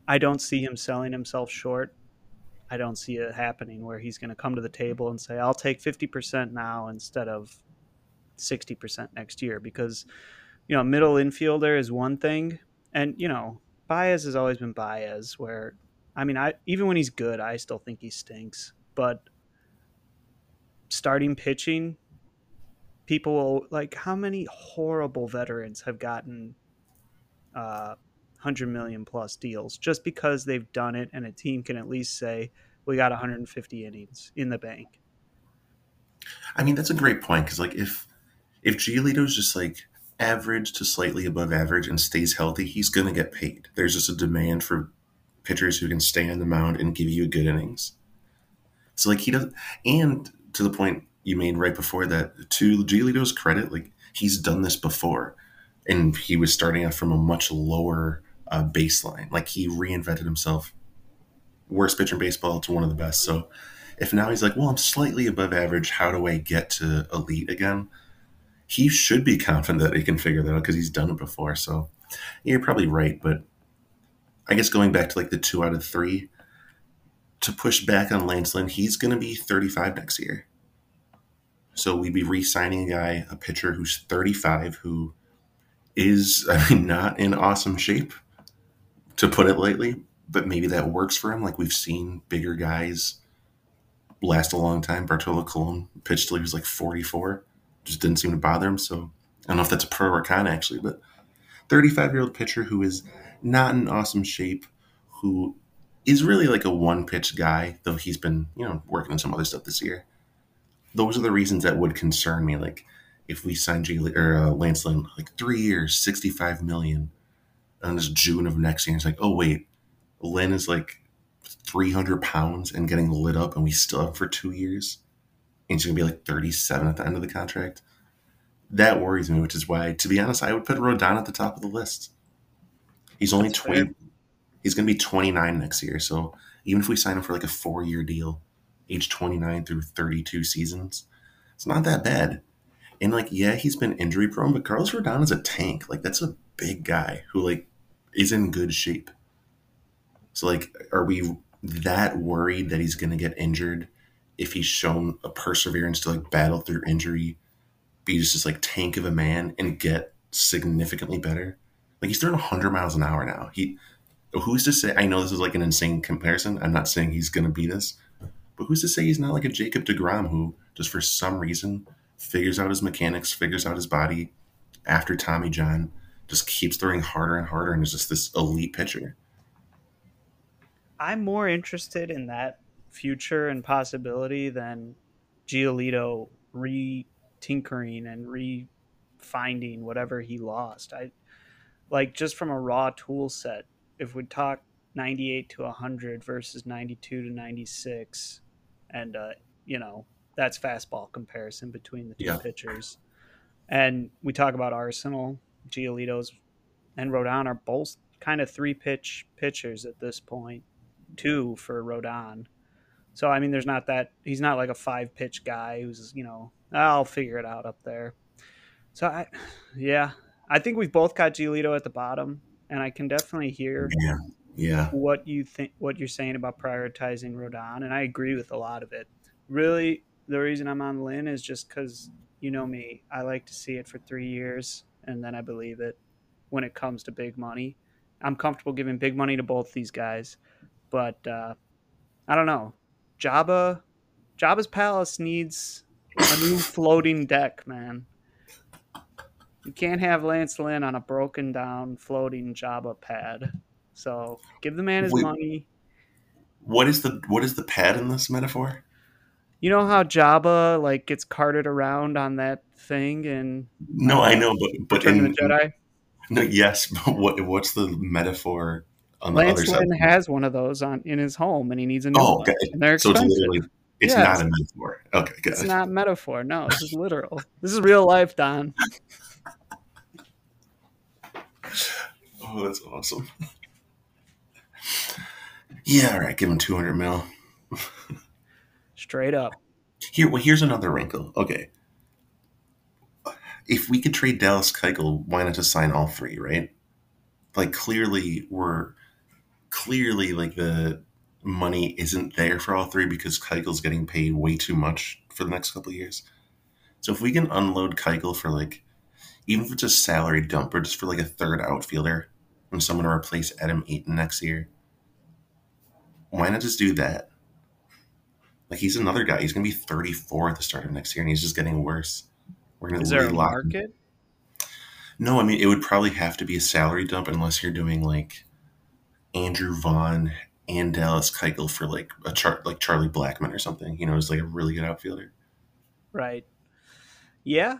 Speaker 2: I don't see him selling himself short. I don't see it happening where he's going to come to the table and say, "I'll take fifty percent now instead of sixty percent next year," because you know, middle infielder is one thing, and you know, Baez has always been Baez. Where, I mean, I even when he's good, I still think he stinks. But starting pitching, people will like how many horrible veterans have gotten uh, hundred million plus deals just because they've done it, and a team can at least say we got 150 innings in the bank.
Speaker 3: I mean, that's a great point because like if if Giolito's just like average to slightly above average and stays healthy, he's going to get paid. There's just a demand for pitchers who can stay on the mound and give you good innings. So like he does, and to the point you made right before that, to Giolito's credit, like he's done this before, and he was starting out from a much lower uh, baseline. Like he reinvented himself, worst pitcher in baseball to one of the best. So if now he's like, well, I'm slightly above average, how do I get to elite again? he should be confident that he can figure that out because he's done it before. So you're probably right, but I guess going back to like the two out of three to push back on Lance Lynn, he's going to be 35 next year. So we'd be re-signing a guy, a pitcher who's 35, who is, <laughs> I mean, not in awesome shape, to put it lightly. But maybe that works for him. Like we've seen bigger guys last a long time. Bartolo Colon pitched till he was like 44 just didn't seem to bother him. So I don't know if that's a pro or con actually, but 35 year old pitcher who is not in awesome shape, who is really like a one pitch guy, though he's been, you know, working on some other stuff this year. Those are the reasons that would concern me. Like if we sign G or uh, Lance Lynn, like three years, 65 million, and it's June of next year, it's like, oh, wait, Lynn is like 300 pounds and getting lit up, and we still have for two years and he's going to be like 37 at the end of the contract. That worries me, which is why, to be honest, I would put Rodon at the top of the list. He's only That's 20. Fair. He's going to be 29 next year. So even if we sign him for like a four year deal, age 29 through 32 seasons, it's not that bad. And like, yeah, he's been injury prone, but Carlos Rodon is a tank. Like, that's a big guy who like is in good shape. So like, are we that worried that he's going to get injured if he's shown a perseverance to like battle through injury, be just this like tank of a man and get significantly better. Like he's throwing 100 miles an hour now. He, who's to say? I know this is like an insane comparison. I'm not saying he's going to be this, but who's to say he's not like a Jacob deGrom who just for some reason figures out his mechanics, figures out his body after Tommy John, just keeps throwing harder and harder, and is just this elite pitcher.
Speaker 2: I'm more interested in that future and possibility than Giolito re tinkering and re finding whatever he lost. I like just from a raw tool set, if we talk 98 to 100 versus 92 to 96, and, uh, you know, that's fastball comparison between the two yeah. pitchers. And we talk about Arsenal, Giolito's, and Rodon are both kind of three pitch pitchers at this point, two for Rodon. So I mean, there's not that he's not like a five pitch guy who's you know I'll figure it out up there. So I, <sighs> yeah, I think we've both got Giolito at the bottom, and I can definitely hear
Speaker 3: yeah, yeah
Speaker 2: what you think what you're saying about prioritizing Rodon, and I agree with a lot of it. Really, the reason I'm on Lynn is just because you know me, I like to see it for three years, and then I believe it when it comes to big money. I'm comfortable giving big money to both these guys, but uh, I don't know. Jabba, Jabba's palace needs a new floating deck, man. You can't have Lance Lynn on a broken down floating Jabba pad. So give the man his Wait, money.
Speaker 3: What is the what is the pad in this metaphor?
Speaker 2: You know how Jabba like gets carted around on that thing and
Speaker 3: No, uh, I know, but but in
Speaker 2: the Jedi.
Speaker 3: No, yes, <laughs> but what what's the metaphor
Speaker 2: on Lance the other Lynn side. has one of those on in his home, and he needs a new oh, okay. one. And they're expensive. So it's literally
Speaker 3: it's yeah, not a metaphor. Okay, good.
Speaker 2: It's not metaphor. No, this is literal. this is real life, Don. <laughs>
Speaker 3: oh, that's awesome. yeah, all right. Give him two hundred mil.
Speaker 2: Straight up.
Speaker 3: Here, well, here's another wrinkle. Okay, if we could trade Dallas Keuchel, why not just sign all three? Right? Like, clearly, we're clearly like the money isn't there for all three because Keuchel's getting paid way too much for the next couple of years. So if we can unload Keuchel for like, even if it's a salary dump or just for like a third outfielder and someone to replace Adam Eaton next year, why not just do that? Like he's another guy. He's gonna be 34 at the start of next year, and he's just getting worse. We're gonna
Speaker 2: Is there a
Speaker 3: him.
Speaker 2: market?
Speaker 3: No, I mean it would probably have to be a salary dump unless you're doing like Andrew Vaughn and Dallas Keuchel for like a chart like Charlie Blackmon or something. You know, is like a really good outfielder.
Speaker 2: Right. Yeah,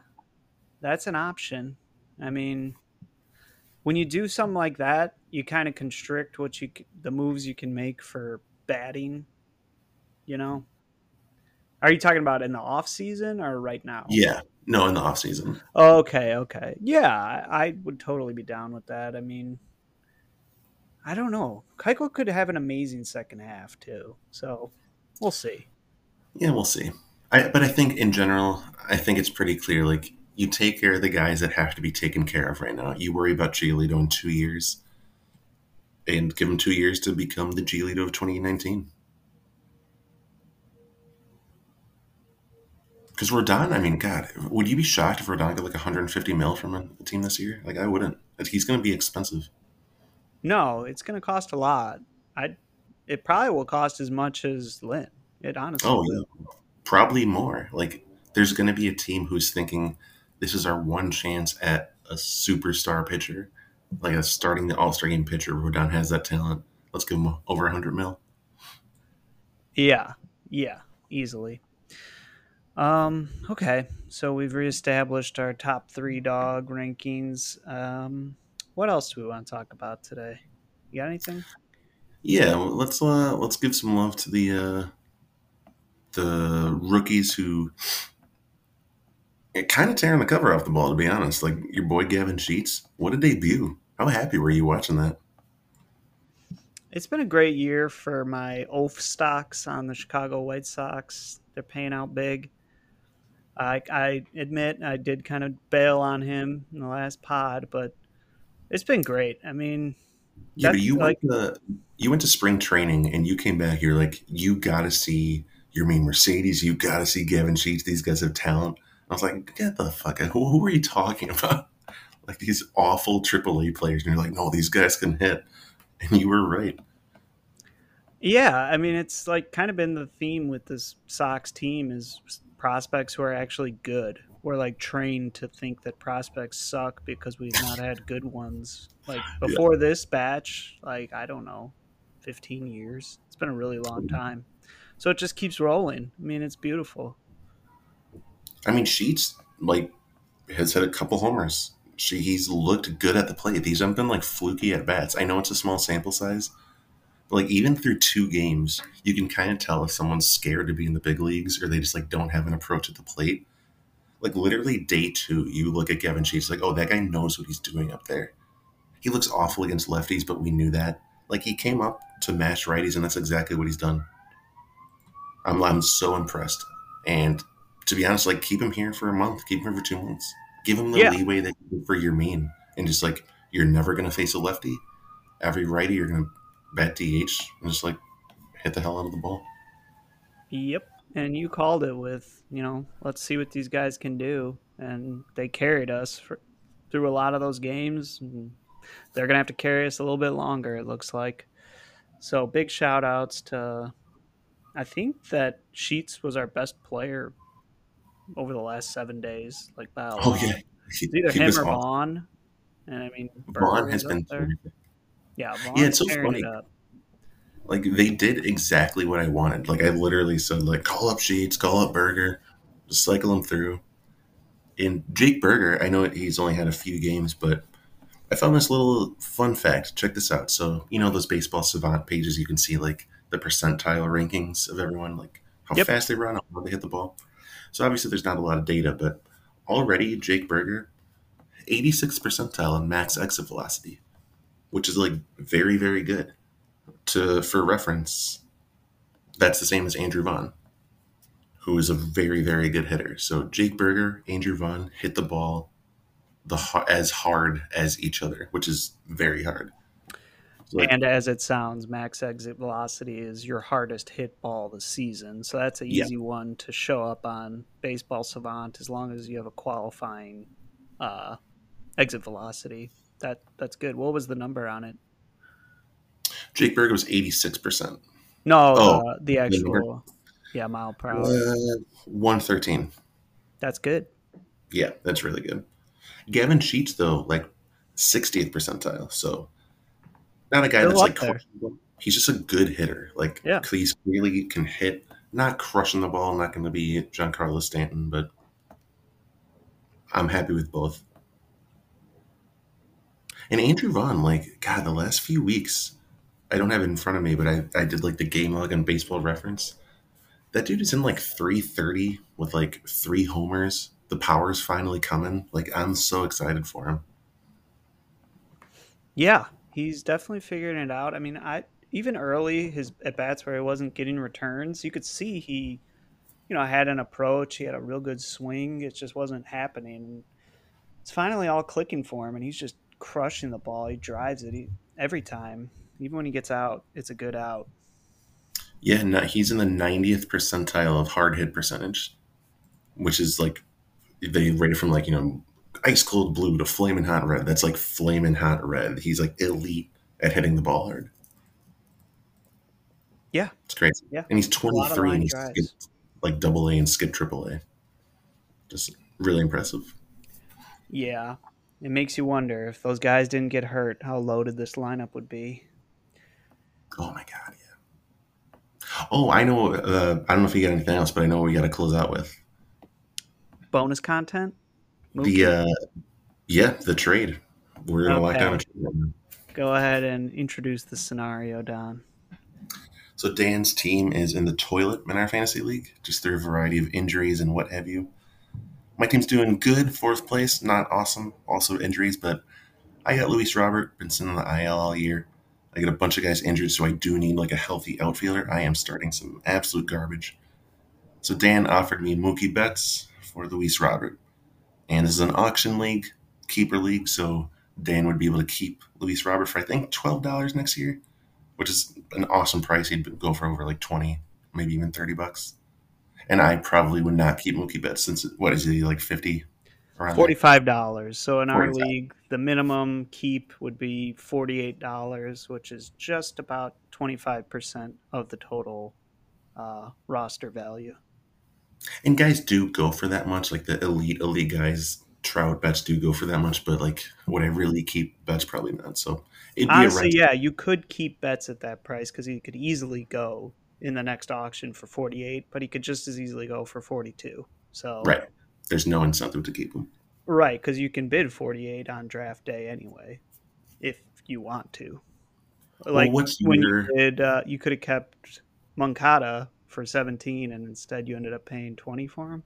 Speaker 2: that's an option. I mean, when you do something like that, you kind of constrict what you the moves you can make for batting. You know, are you talking about in the off season or right now?
Speaker 3: Yeah, no, in the off season.
Speaker 2: Okay. Okay. Yeah, I, I would totally be down with that. I mean, I don't know. Keuchel could have an amazing second half too. So we'll see.
Speaker 3: Yeah, we'll see. I, but I think in general, I think it's pretty clear. Like you take care of the guys that have to be taken care of right now. You worry about Giolito in two years, and give him two years to become the Giolito of 2019. Because Rodon, I mean, God, would you be shocked if Rodon got like 150 mil from a team this year? Like, I wouldn't. He's going to be expensive.
Speaker 2: No, it's going to cost a lot. I. It probably will cost as much as Lynn. It honestly.
Speaker 3: Oh, yeah. Probably more. Like, there's going to be a team who's thinking this is our one chance at a superstar pitcher, like a starting the All Star game pitcher. Rodon has that talent. Let's give him over 100 mil.
Speaker 2: Yeah. Yeah. Easily. Um. Okay. So we've reestablished our top three dog rankings. Um. What else do we want to talk about today? You got anything?
Speaker 3: Yeah, well, let's uh, let's give some love to the uh, the rookies who kind of tearing the cover off the ball. To be honest, like your boy Gavin Sheets, what a debut! How happy were you watching that?
Speaker 2: It's been a great year for my oaf stocks on the Chicago White Sox. They're paying out big. I, I admit I did kind of bail on him in the last pod, but it's been great. I mean,
Speaker 3: Yeah, but you
Speaker 2: like-
Speaker 3: went to you went to spring training and you came back. You're like, you got to see Yermin Mercedes. You got to see Gavin Sheets. These guys have talent. I was like, get the fuck out. Who, who are you talking about? <laughs> Like these awful AAA players. And you're like, no, these guys can hit. And you were right.
Speaker 2: yeah, I mean, it's like kind of been the theme with this Sox team is prospects who are actually good. We're like trained to think that prospects suck because we've not had good ones. Like <laughs> before this batch, like I don't know, 15 years. It's been a really long time. So it just keeps rolling. I mean, it's beautiful.
Speaker 3: I mean, Sheets like has had a couple homers. She he's looked good at the plate. These haven't been like fluky at bats. I know it's a small sample size, but like even through two games, you can kind of tell if someone's scared to be in the big leagues or they just like don't have an approach at the plate. Like literally day two, you look at Gavin Sheets like, oh, that guy knows what he's doing up there. He looks awful against lefties, but we knew that. Like he came up to mash righties, and that's exactly what he's done. I'm I'm so impressed. And to be honest, like keep him here for a month, keep him here for two months, give him the
Speaker 2: Yeah.
Speaker 3: leeway that you for Yermin, and just like you're never gonna face a lefty. Every righty, you're gonna bat DH and just like hit the hell out of the ball.
Speaker 2: Yep. And you called it with, you know, let's see what these guys can do. And they carried us for, through a lot of those games. They're going to have to carry us a little bit longer, it looks like. So big shout outs to, I think that Sheets was our best player over the last seven days. Like, a
Speaker 3: Oh
Speaker 2: lot.
Speaker 3: yeah, he,
Speaker 2: either
Speaker 3: he
Speaker 2: him or. Vaughn. And I mean,
Speaker 3: Vaughn has been
Speaker 2: up there.
Speaker 3: terrific.
Speaker 2: Yeah, Vaughn's
Speaker 3: Yeah, it's so funny. like they did exactly what I wanted. Like I literally said, like call up Sheets, call up Burger, just cycle them through. And Jake Burger, I know he's only had a few games, but I found this little fun fact. Check this out. So you know those baseball savant pages, you can see like the percentile rankings of everyone, like how
Speaker 2: Yep.
Speaker 3: fast they run, how hard they hit the ball. So obviously there's not a lot of data, but already Jake Burger, 86 percentile in max exit velocity, which is like very very good to for reference, that's the same as Andrew Vaughn, who is a very very good hitter. So Jake Burger, Andrew Vaughn hit the ball the as hard as each other, which is very hard. Like,
Speaker 2: and as it sounds, max exit velocity is your hardest hit ball this season. So that's an
Speaker 3: Yeah.
Speaker 2: easy one to show up on Baseball Savant as long as you have a qualifying uh, exit velocity. That that's good. What was the number on it?
Speaker 3: Jake Burger was 86%.
Speaker 2: No,
Speaker 3: Oh,
Speaker 2: uh, the
Speaker 3: number?
Speaker 2: actual yeah mile per hour.
Speaker 3: Uh, 113.
Speaker 2: That's good.
Speaker 3: Yeah, that's really good. Gavin Sheets, though, like 60th percentile. So not a guy
Speaker 2: Still
Speaker 3: that's like
Speaker 2: there.
Speaker 3: crushing the ball. he's just a good hitter. Like
Speaker 2: Yeah.
Speaker 3: he's clearly can hit, not crushing the ball, not going to be Giancarlo Stanton, but I'm happy with both. And Andrew Vaughn, like God, the last few weeks, I don't have it in front of me, but I, I did like the game log on Baseball Reference. That dude is in like 330 with like three homers. The power's finally coming. Like I'm so excited for him.
Speaker 2: Yeah, he's definitely figuring it out. I mean, I even early his at bats where he wasn't getting returns, you could see he, you know, had an approach. He had a real good swing. It just wasn't happening. It's finally all clicking for him, and he's just crushing the ball. He drives it he, every time. Even when he gets out, it's a good out.
Speaker 3: Yeah, no, uh, he's in the 90th percentile of hard hit percentage, which is like they rate it from like, you know, ice cold blue to flaming hot red. That's like flaming hot red. He's like elite at hitting the ball hard.
Speaker 2: Yeah,
Speaker 3: It's great.
Speaker 2: Yeah.
Speaker 3: And he's
Speaker 2: A lot of
Speaker 3: 23 and he's skipped like double A and skip triple A. Just really impressive.
Speaker 2: yeah. It makes you wonder if those guys didn't get hurt, how loaded this lineup would be.
Speaker 3: Oh my God, yeah. Oh, I know. Uh, I don't know if you got anything else, but I know what we got to close out with.
Speaker 2: Bonus content.
Speaker 3: The, uh, yeah, the trade. We're going to lock down a trade. right now.
Speaker 2: Go ahead and introduce the scenario, Don.
Speaker 3: So Dan's team is in the toilet in our fantasy league, just through a variety of injuries and what have you. My team's doing good, fourth place, not awesome, also injuries, but I got Luis Robert, been sitting on the IL all year. I got a bunch of guys injured, so I do need like a healthy outfielder. I am starting some absolute garbage. So Dan offered me Mookie Betts for Luis Robert. And this is an auction league, keeper league, so Dan would be able to keep Luis Robert for I think twelve dollars next year which is an awesome price. He'd go for over like 20, maybe even 30 bucks. And I probably would not keep Mookie Betts since, what is he, like 50? Around?
Speaker 2: Forty-five dollars. So in our
Speaker 3: 45.
Speaker 2: league, the minimum keep would be forty-eight dollars, which is just about twenty-five percent of the total uh, roster value.
Speaker 3: And guys do go for that much. Like the elite, elite guys, Trout Betts do go for that much. But like, would I really keep Betts? Probably not. So it'd be
Speaker 2: Honestly, yeah, you could keep Betts at that price because he could easily go in the next auction for forty-eight, but he could just as easily go for forty-two. So
Speaker 3: Right. There's no incentive to keep him.
Speaker 2: right, because you can bid forty-eight on draft day anyway, if you want to. Like
Speaker 3: what's
Speaker 2: when
Speaker 3: your-
Speaker 2: you did, uh, you could have kept Moncada for seventeen, and instead you ended up paying twenty for him.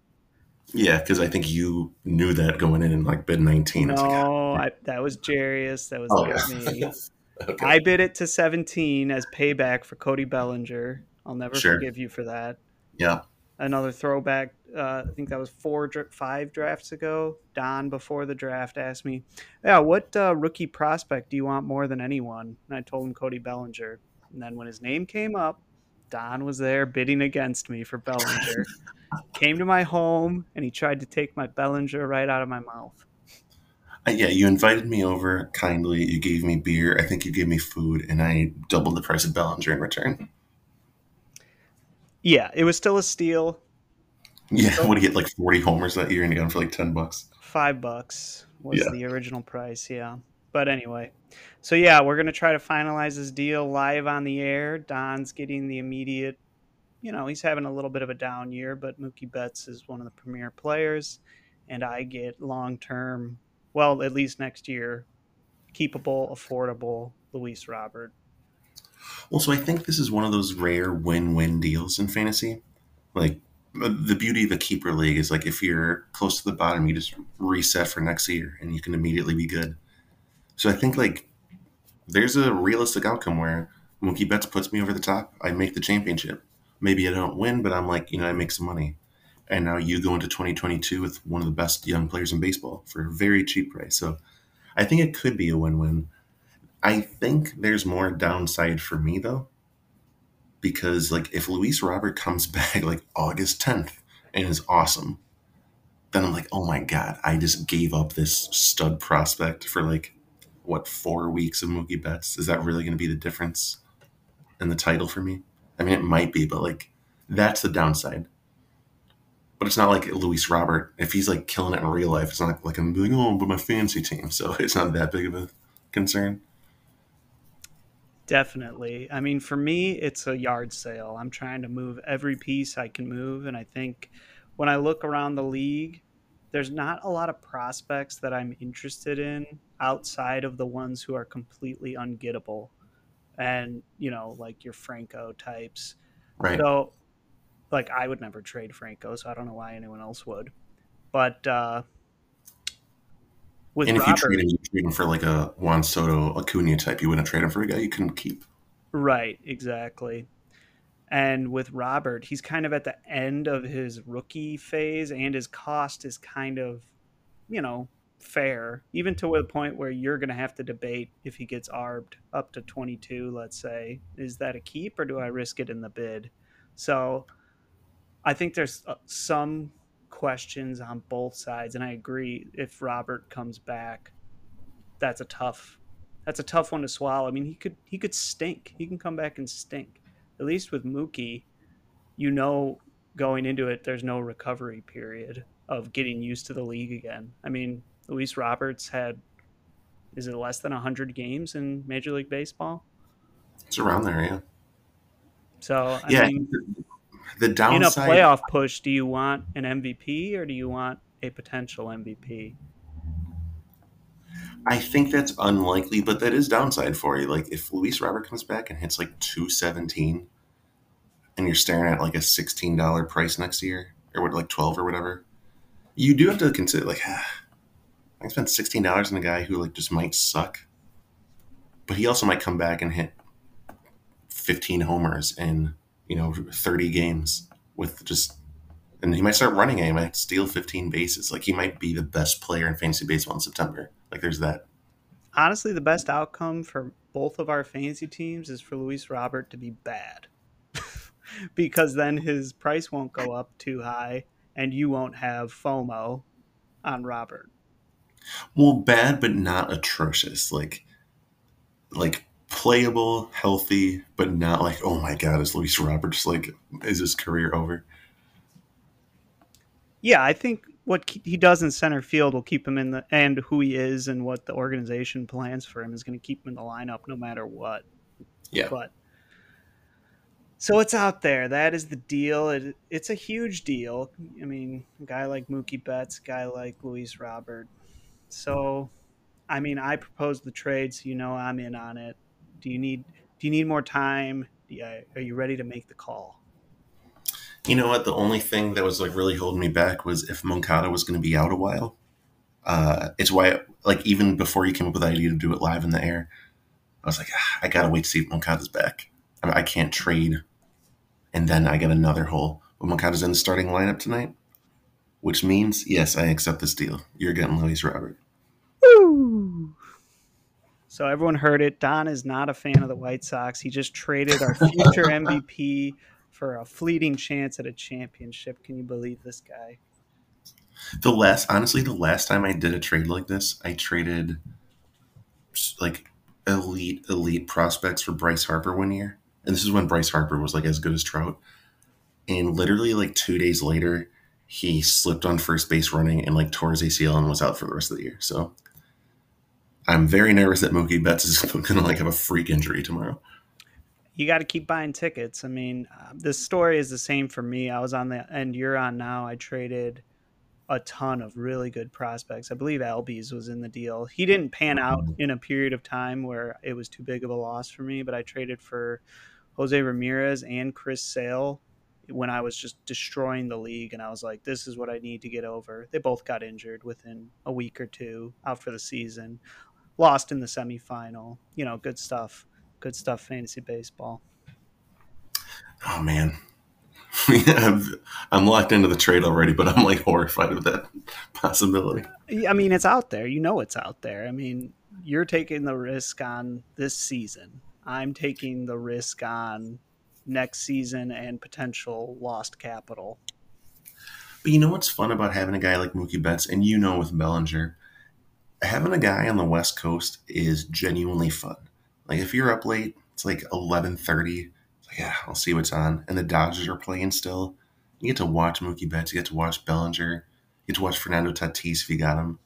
Speaker 3: Yeah, because I think you knew that going in and like bid 19. I was like, ah,
Speaker 2: No, I, that was Jarius. That was
Speaker 3: oh, yeah.
Speaker 2: me. <laughs>
Speaker 3: okay.
Speaker 2: I bid it to 17 as payback for Cody Bellinger. I'll never
Speaker 3: Sure.
Speaker 2: forgive you for that.
Speaker 3: yeah.
Speaker 2: Another throwback. Uh, I think that was four, five drafts ago. Don, before the draft, asked me, "Yeah, what uh, rookie prospect do you want more than anyone?" And I told him Cody Bellinger. And then when his name came up, Don was there bidding against me for Bellinger. <laughs> Came to my home and he tried to take my Bellinger right out of my mouth.
Speaker 3: Uh, yeah, you invited me over kindly. You gave me beer. I think you gave me food, and I doubled the price of Bellinger in return.
Speaker 2: Yeah, it was still a steal.
Speaker 3: Yeah, what do you get like 40 homers that year and you got him for like 10 bucks?
Speaker 2: Five bucks was
Speaker 3: Yeah.
Speaker 2: the original price, yeah. But anyway, so yeah, we're gonna try to finalize this deal live on the air. Don's getting the immediate, you know, he's having a little bit of a down year, but Mookie Betts is one of the premier players, and I get long term, well, at least next year, keepable, affordable Luis Robert.
Speaker 3: Well, so I think this is one of those rare win win deals in fantasy. Like, the the beauty of a keeper league is like if you're close to the bottom, you just reset for next year and you can immediately be good. So I think like there's a realistic outcome where Mookie Betts puts me over the top. I make the championship. Maybe I don't win, but I'm like, you know, I make some money. And now you go into 2022 with one of the best young players in baseball for a very cheap price. So I think it could be a win win. I think there's more downside for me though, because like if Luis Robert comes <laughs> back like August 10th and is awesome, then I'm like, oh my god, I just gave up this stud prospect for like what four weeks of Mookie Betts. Is that really going to be the difference in the title for me? I mean, it might be, but like that's the downside. But it's not like Luis Robert. If he's like killing it in real life, it's not like I'm like, oh, but my fancy team. <laughs> So it's not that big of a concern.
Speaker 2: Definitely. I mean, for me, it's a yard sale. I'm trying to move every piece I can move. And I think when I look around the league, there's not a lot of prospects that I'm interested in outside of the ones who are completely ungettable. And, you know, like your Franco types.
Speaker 3: Right.
Speaker 2: So, like, I would never trade Franco, so I don't know why anyone else would. But, uh,
Speaker 3: with and if Robert, you trade him, you trade him for like a Juan Soto Acuna type. You wouldn't trade him for a guy you couldn't keep.
Speaker 2: Right, exactly. And with Robert, he's kind of at the end of his rookie phase, and his cost is kind of, you know, fair, even to a point where you're going to have to debate if he gets arbed up to 22, let's say. Is that a keep or do I risk it in the bid? So I think there's uh, some questions on both sides, and I agree. If Robert comes back, that's a tough that's a tough one to swallow. I mean, he could he could stink. He can come back and stink. At least with Mookie, you know going into it there's no recovery period of getting used to the league again. I mean, Luis Robert's had is it less than 100 games in Major League Baseball?
Speaker 3: It's around there, yeah.
Speaker 2: So, I
Speaker 3: yeah,
Speaker 2: mean,
Speaker 3: the downside
Speaker 2: in a playoff push, do you want an MVP or do you want a potential MVP?
Speaker 3: I think that's unlikely, but that is downside for you. Like if Luis Robert comes back and hits like two seventeen, and you're staring at like a sixteen dollar price next year, or what, like twelve or whatever, you do have to consider like, ah, <sighs> I spent sixteen dollars on a guy who like just might suck, but he also might come back and hit fifteen homers in you know, 30 games with just, and he might start running. He might steal 15 bases. Like he might be the best player in fantasy baseball in September. Like there's that.
Speaker 2: Honestly, the best outcome for both of our fantasy teams is for Luis Robert to be bad, <laughs> because then his price won't go up too high, and you won't have FOMO on Robert.
Speaker 3: Well, bad but not atrocious. Like, like playable, healthy, but not like, oh my god, is Luis Robert just like is his career over?
Speaker 2: Yeah, I think what he does in center field will keep him in the and who he is and what the organization plans for him is going to keep him in the lineup no matter what.
Speaker 3: Yeah.
Speaker 2: But so it's out there. That is the deal. It, it's a huge deal. I mean, a guy like Mookie Betts, a guy like Luis Robert. So, I mean, I proposed the trade, so you know I'm in on it. Do you need do you need more time? Are you ready to make the call?
Speaker 3: You know what? The only thing that was like really holding me back was if Moncada was going to be out a while. Uh, it's why, like, even before you came up with the idea to do it live in the air, I was like, ah, I gotta wait to see if Moncada's back. I, mean, I can't trade, and then I get another hole. But Moncada's in the starting lineup tonight, which means yes, I accept this deal. You're getting Luis Robert.
Speaker 2: Woo! So everyone heard it. Don is not a fan of the White Sox. He just traded our future <laughs> MVP for a fleeting chance at a championship. Can you believe this guy?
Speaker 3: The last, honestly, the last time I did a trade like this, I traded like elite, elite prospects for Bryce Harper one year. And this is when Bryce Harper was like as good as Trout. And literally, like two days later, he slipped on first base running and like tore his ACL and was out for the rest of the year. So I'm very nervous that Mookie Betts is <laughs> going to like have a freak injury tomorrow.
Speaker 2: You got to keep buying tickets. I mean, uh, this story is the same for me. I was on the end you're on now. I traded a ton of really good prospects. I believe Albies was in the deal. He didn't pan out mm-hmm. in a period of time where it was too big of a loss for me, but I traded for Jose Ramirez and Chris Sale when I was just destroying the league and I was like, this is what I need to get over. They both got injured within a week or two out for the season lost in the semifinal. You know, good stuff. Good stuff, fantasy baseball.
Speaker 3: Oh man, <laughs> I'm locked into the trade already, but I'm like horrified with that possibility.
Speaker 2: I mean, it's out there. You know, it's out there. I mean, you're taking the risk on this season. I'm taking the risk on next season and potential lost capital.
Speaker 3: But you know what's fun about having a guy like Mookie Betts, and you know with Bellinger, having a guy on the West Coast is genuinely fun. Like if you're up late, it's like eleven thirty. Like, yeah, I'll see what's on. And the Dodgers are playing still. You get to watch Mookie Betts. You get to watch Bellinger. You get to watch Fernando Tatis if you got him.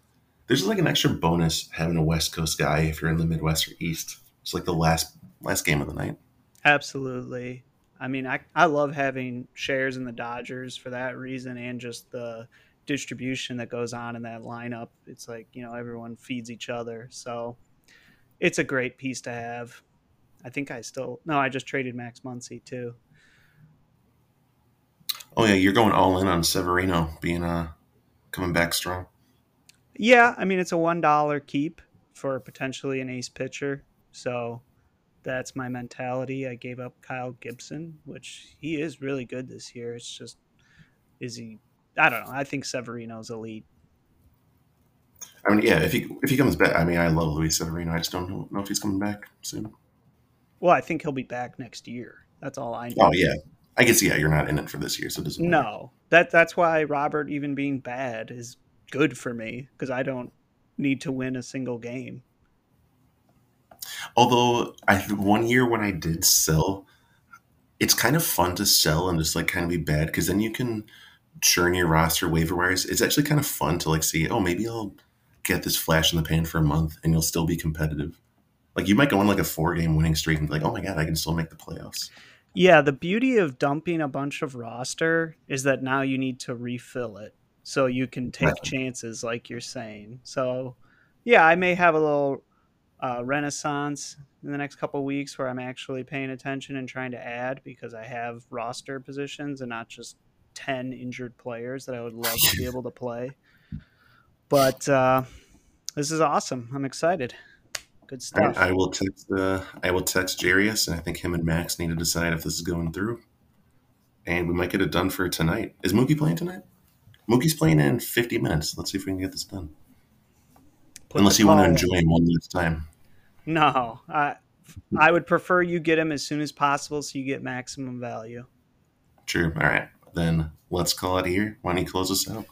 Speaker 3: There's just like an extra bonus having a West Coast guy if you're in the Midwest or East. It's like the last last game of the night.
Speaker 2: Absolutely. I mean, I, I love having shares in the Dodgers for that reason and just the distribution that goes on in that lineup. It's like, you know, everyone feeds each other. So it's a great piece to have. I think I still, no, I just traded Max Muncy too.
Speaker 3: Oh, yeah. You're going all in on Severino being uh, coming back strong.
Speaker 2: Yeah. I mean, it's a $1 keep for potentially an ace pitcher. So that's my mentality. I gave up Kyle Gibson, which he is really good this year. It's just, is he? I don't know. I think Severino's elite.
Speaker 3: I mean, yeah. If he if he comes back, I mean, I love Luis Severino. I just don't know, know if he's coming back soon.
Speaker 2: Well, I think he'll be back next year. That's all I know.
Speaker 3: Oh yeah, I guess yeah. You're not in it for this year, so it doesn't. Matter.
Speaker 2: No, that that's why Robert even being bad is good for me because I don't need to win a single game.
Speaker 3: Although I one year when I did sell, it's kind of fun to sell and just like kind of be bad because then you can churn your roster waiver wires. It's actually kind of fun to like see, oh, maybe I'll get this flash in the pan for a month and you'll still be competitive. Like you might go on like a four game winning streak and be like, oh my god, I can still make the playoffs.
Speaker 2: Yeah, the beauty of dumping a bunch of roster is that now you need to refill it. So you can take right. chances like you're saying. So yeah, I may have a little uh, renaissance in the next couple weeks where I'm actually paying attention and trying to add because I have roster positions and not just 10 injured players that I would love to be <laughs> able to play. But uh, this is awesome. I'm excited. Good stuff.
Speaker 3: I, I will text uh, I will text Jarius, and I think him and Max need to decide if this is going through. And we might get it done for tonight. Is Mookie playing tonight? Mookie's playing in 50 minutes. Let's see if we can get this done. Put Unless you want to enjoy him one last time.
Speaker 2: No, I I would prefer you get him as soon as possible so you get maximum value.
Speaker 3: True. All right, then let's call it here. Why don't you close us out?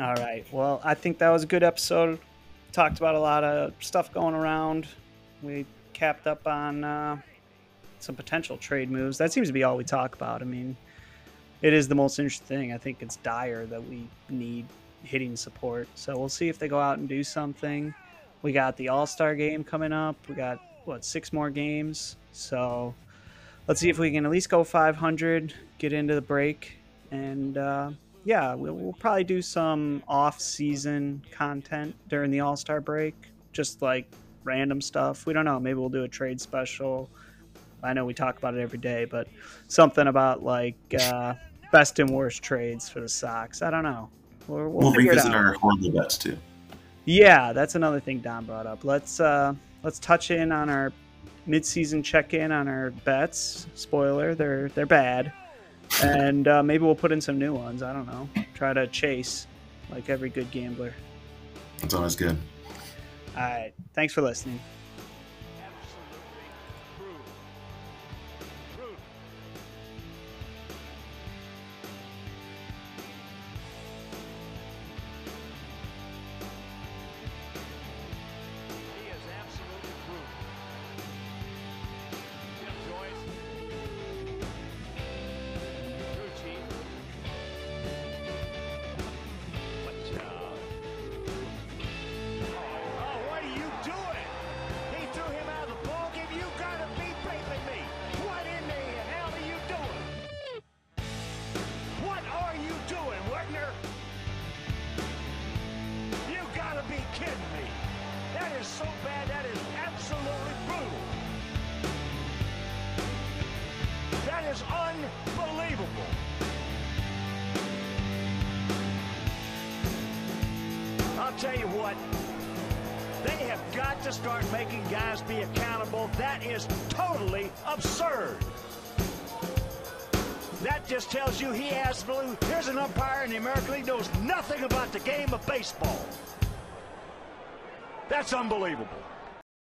Speaker 2: All right. Well, I think that was a good episode. Talked about a lot of stuff going around. We capped up on uh, some potential trade moves. That seems to be all we talk about. I mean, it is the most interesting thing. I think it's dire that we need hitting support. So we'll see if they go out and do something. We got the All Star game coming up. We got what six more games. So let's see if we can at least go 500, get into the break, and uh, yeah, we'll, we'll, probably do some off-season content during the All Star break, just like random stuff. We don't know. Maybe we'll do a trade special. I know we talk about it every day, but something about like uh, best and worst trades for the Sox. I don't know.
Speaker 3: We'll, we'll, we'll revisit our horrible bets too.
Speaker 2: Yeah, that's another thing Don brought up. Let's uh, let's touch in on our midseason check-in on our bets. Spoiler, they're they're bad, and uh, maybe we'll put in some new ones. I don't know. Try to chase like every good gambler.
Speaker 3: That's always good.
Speaker 2: All right. Thanks for listening.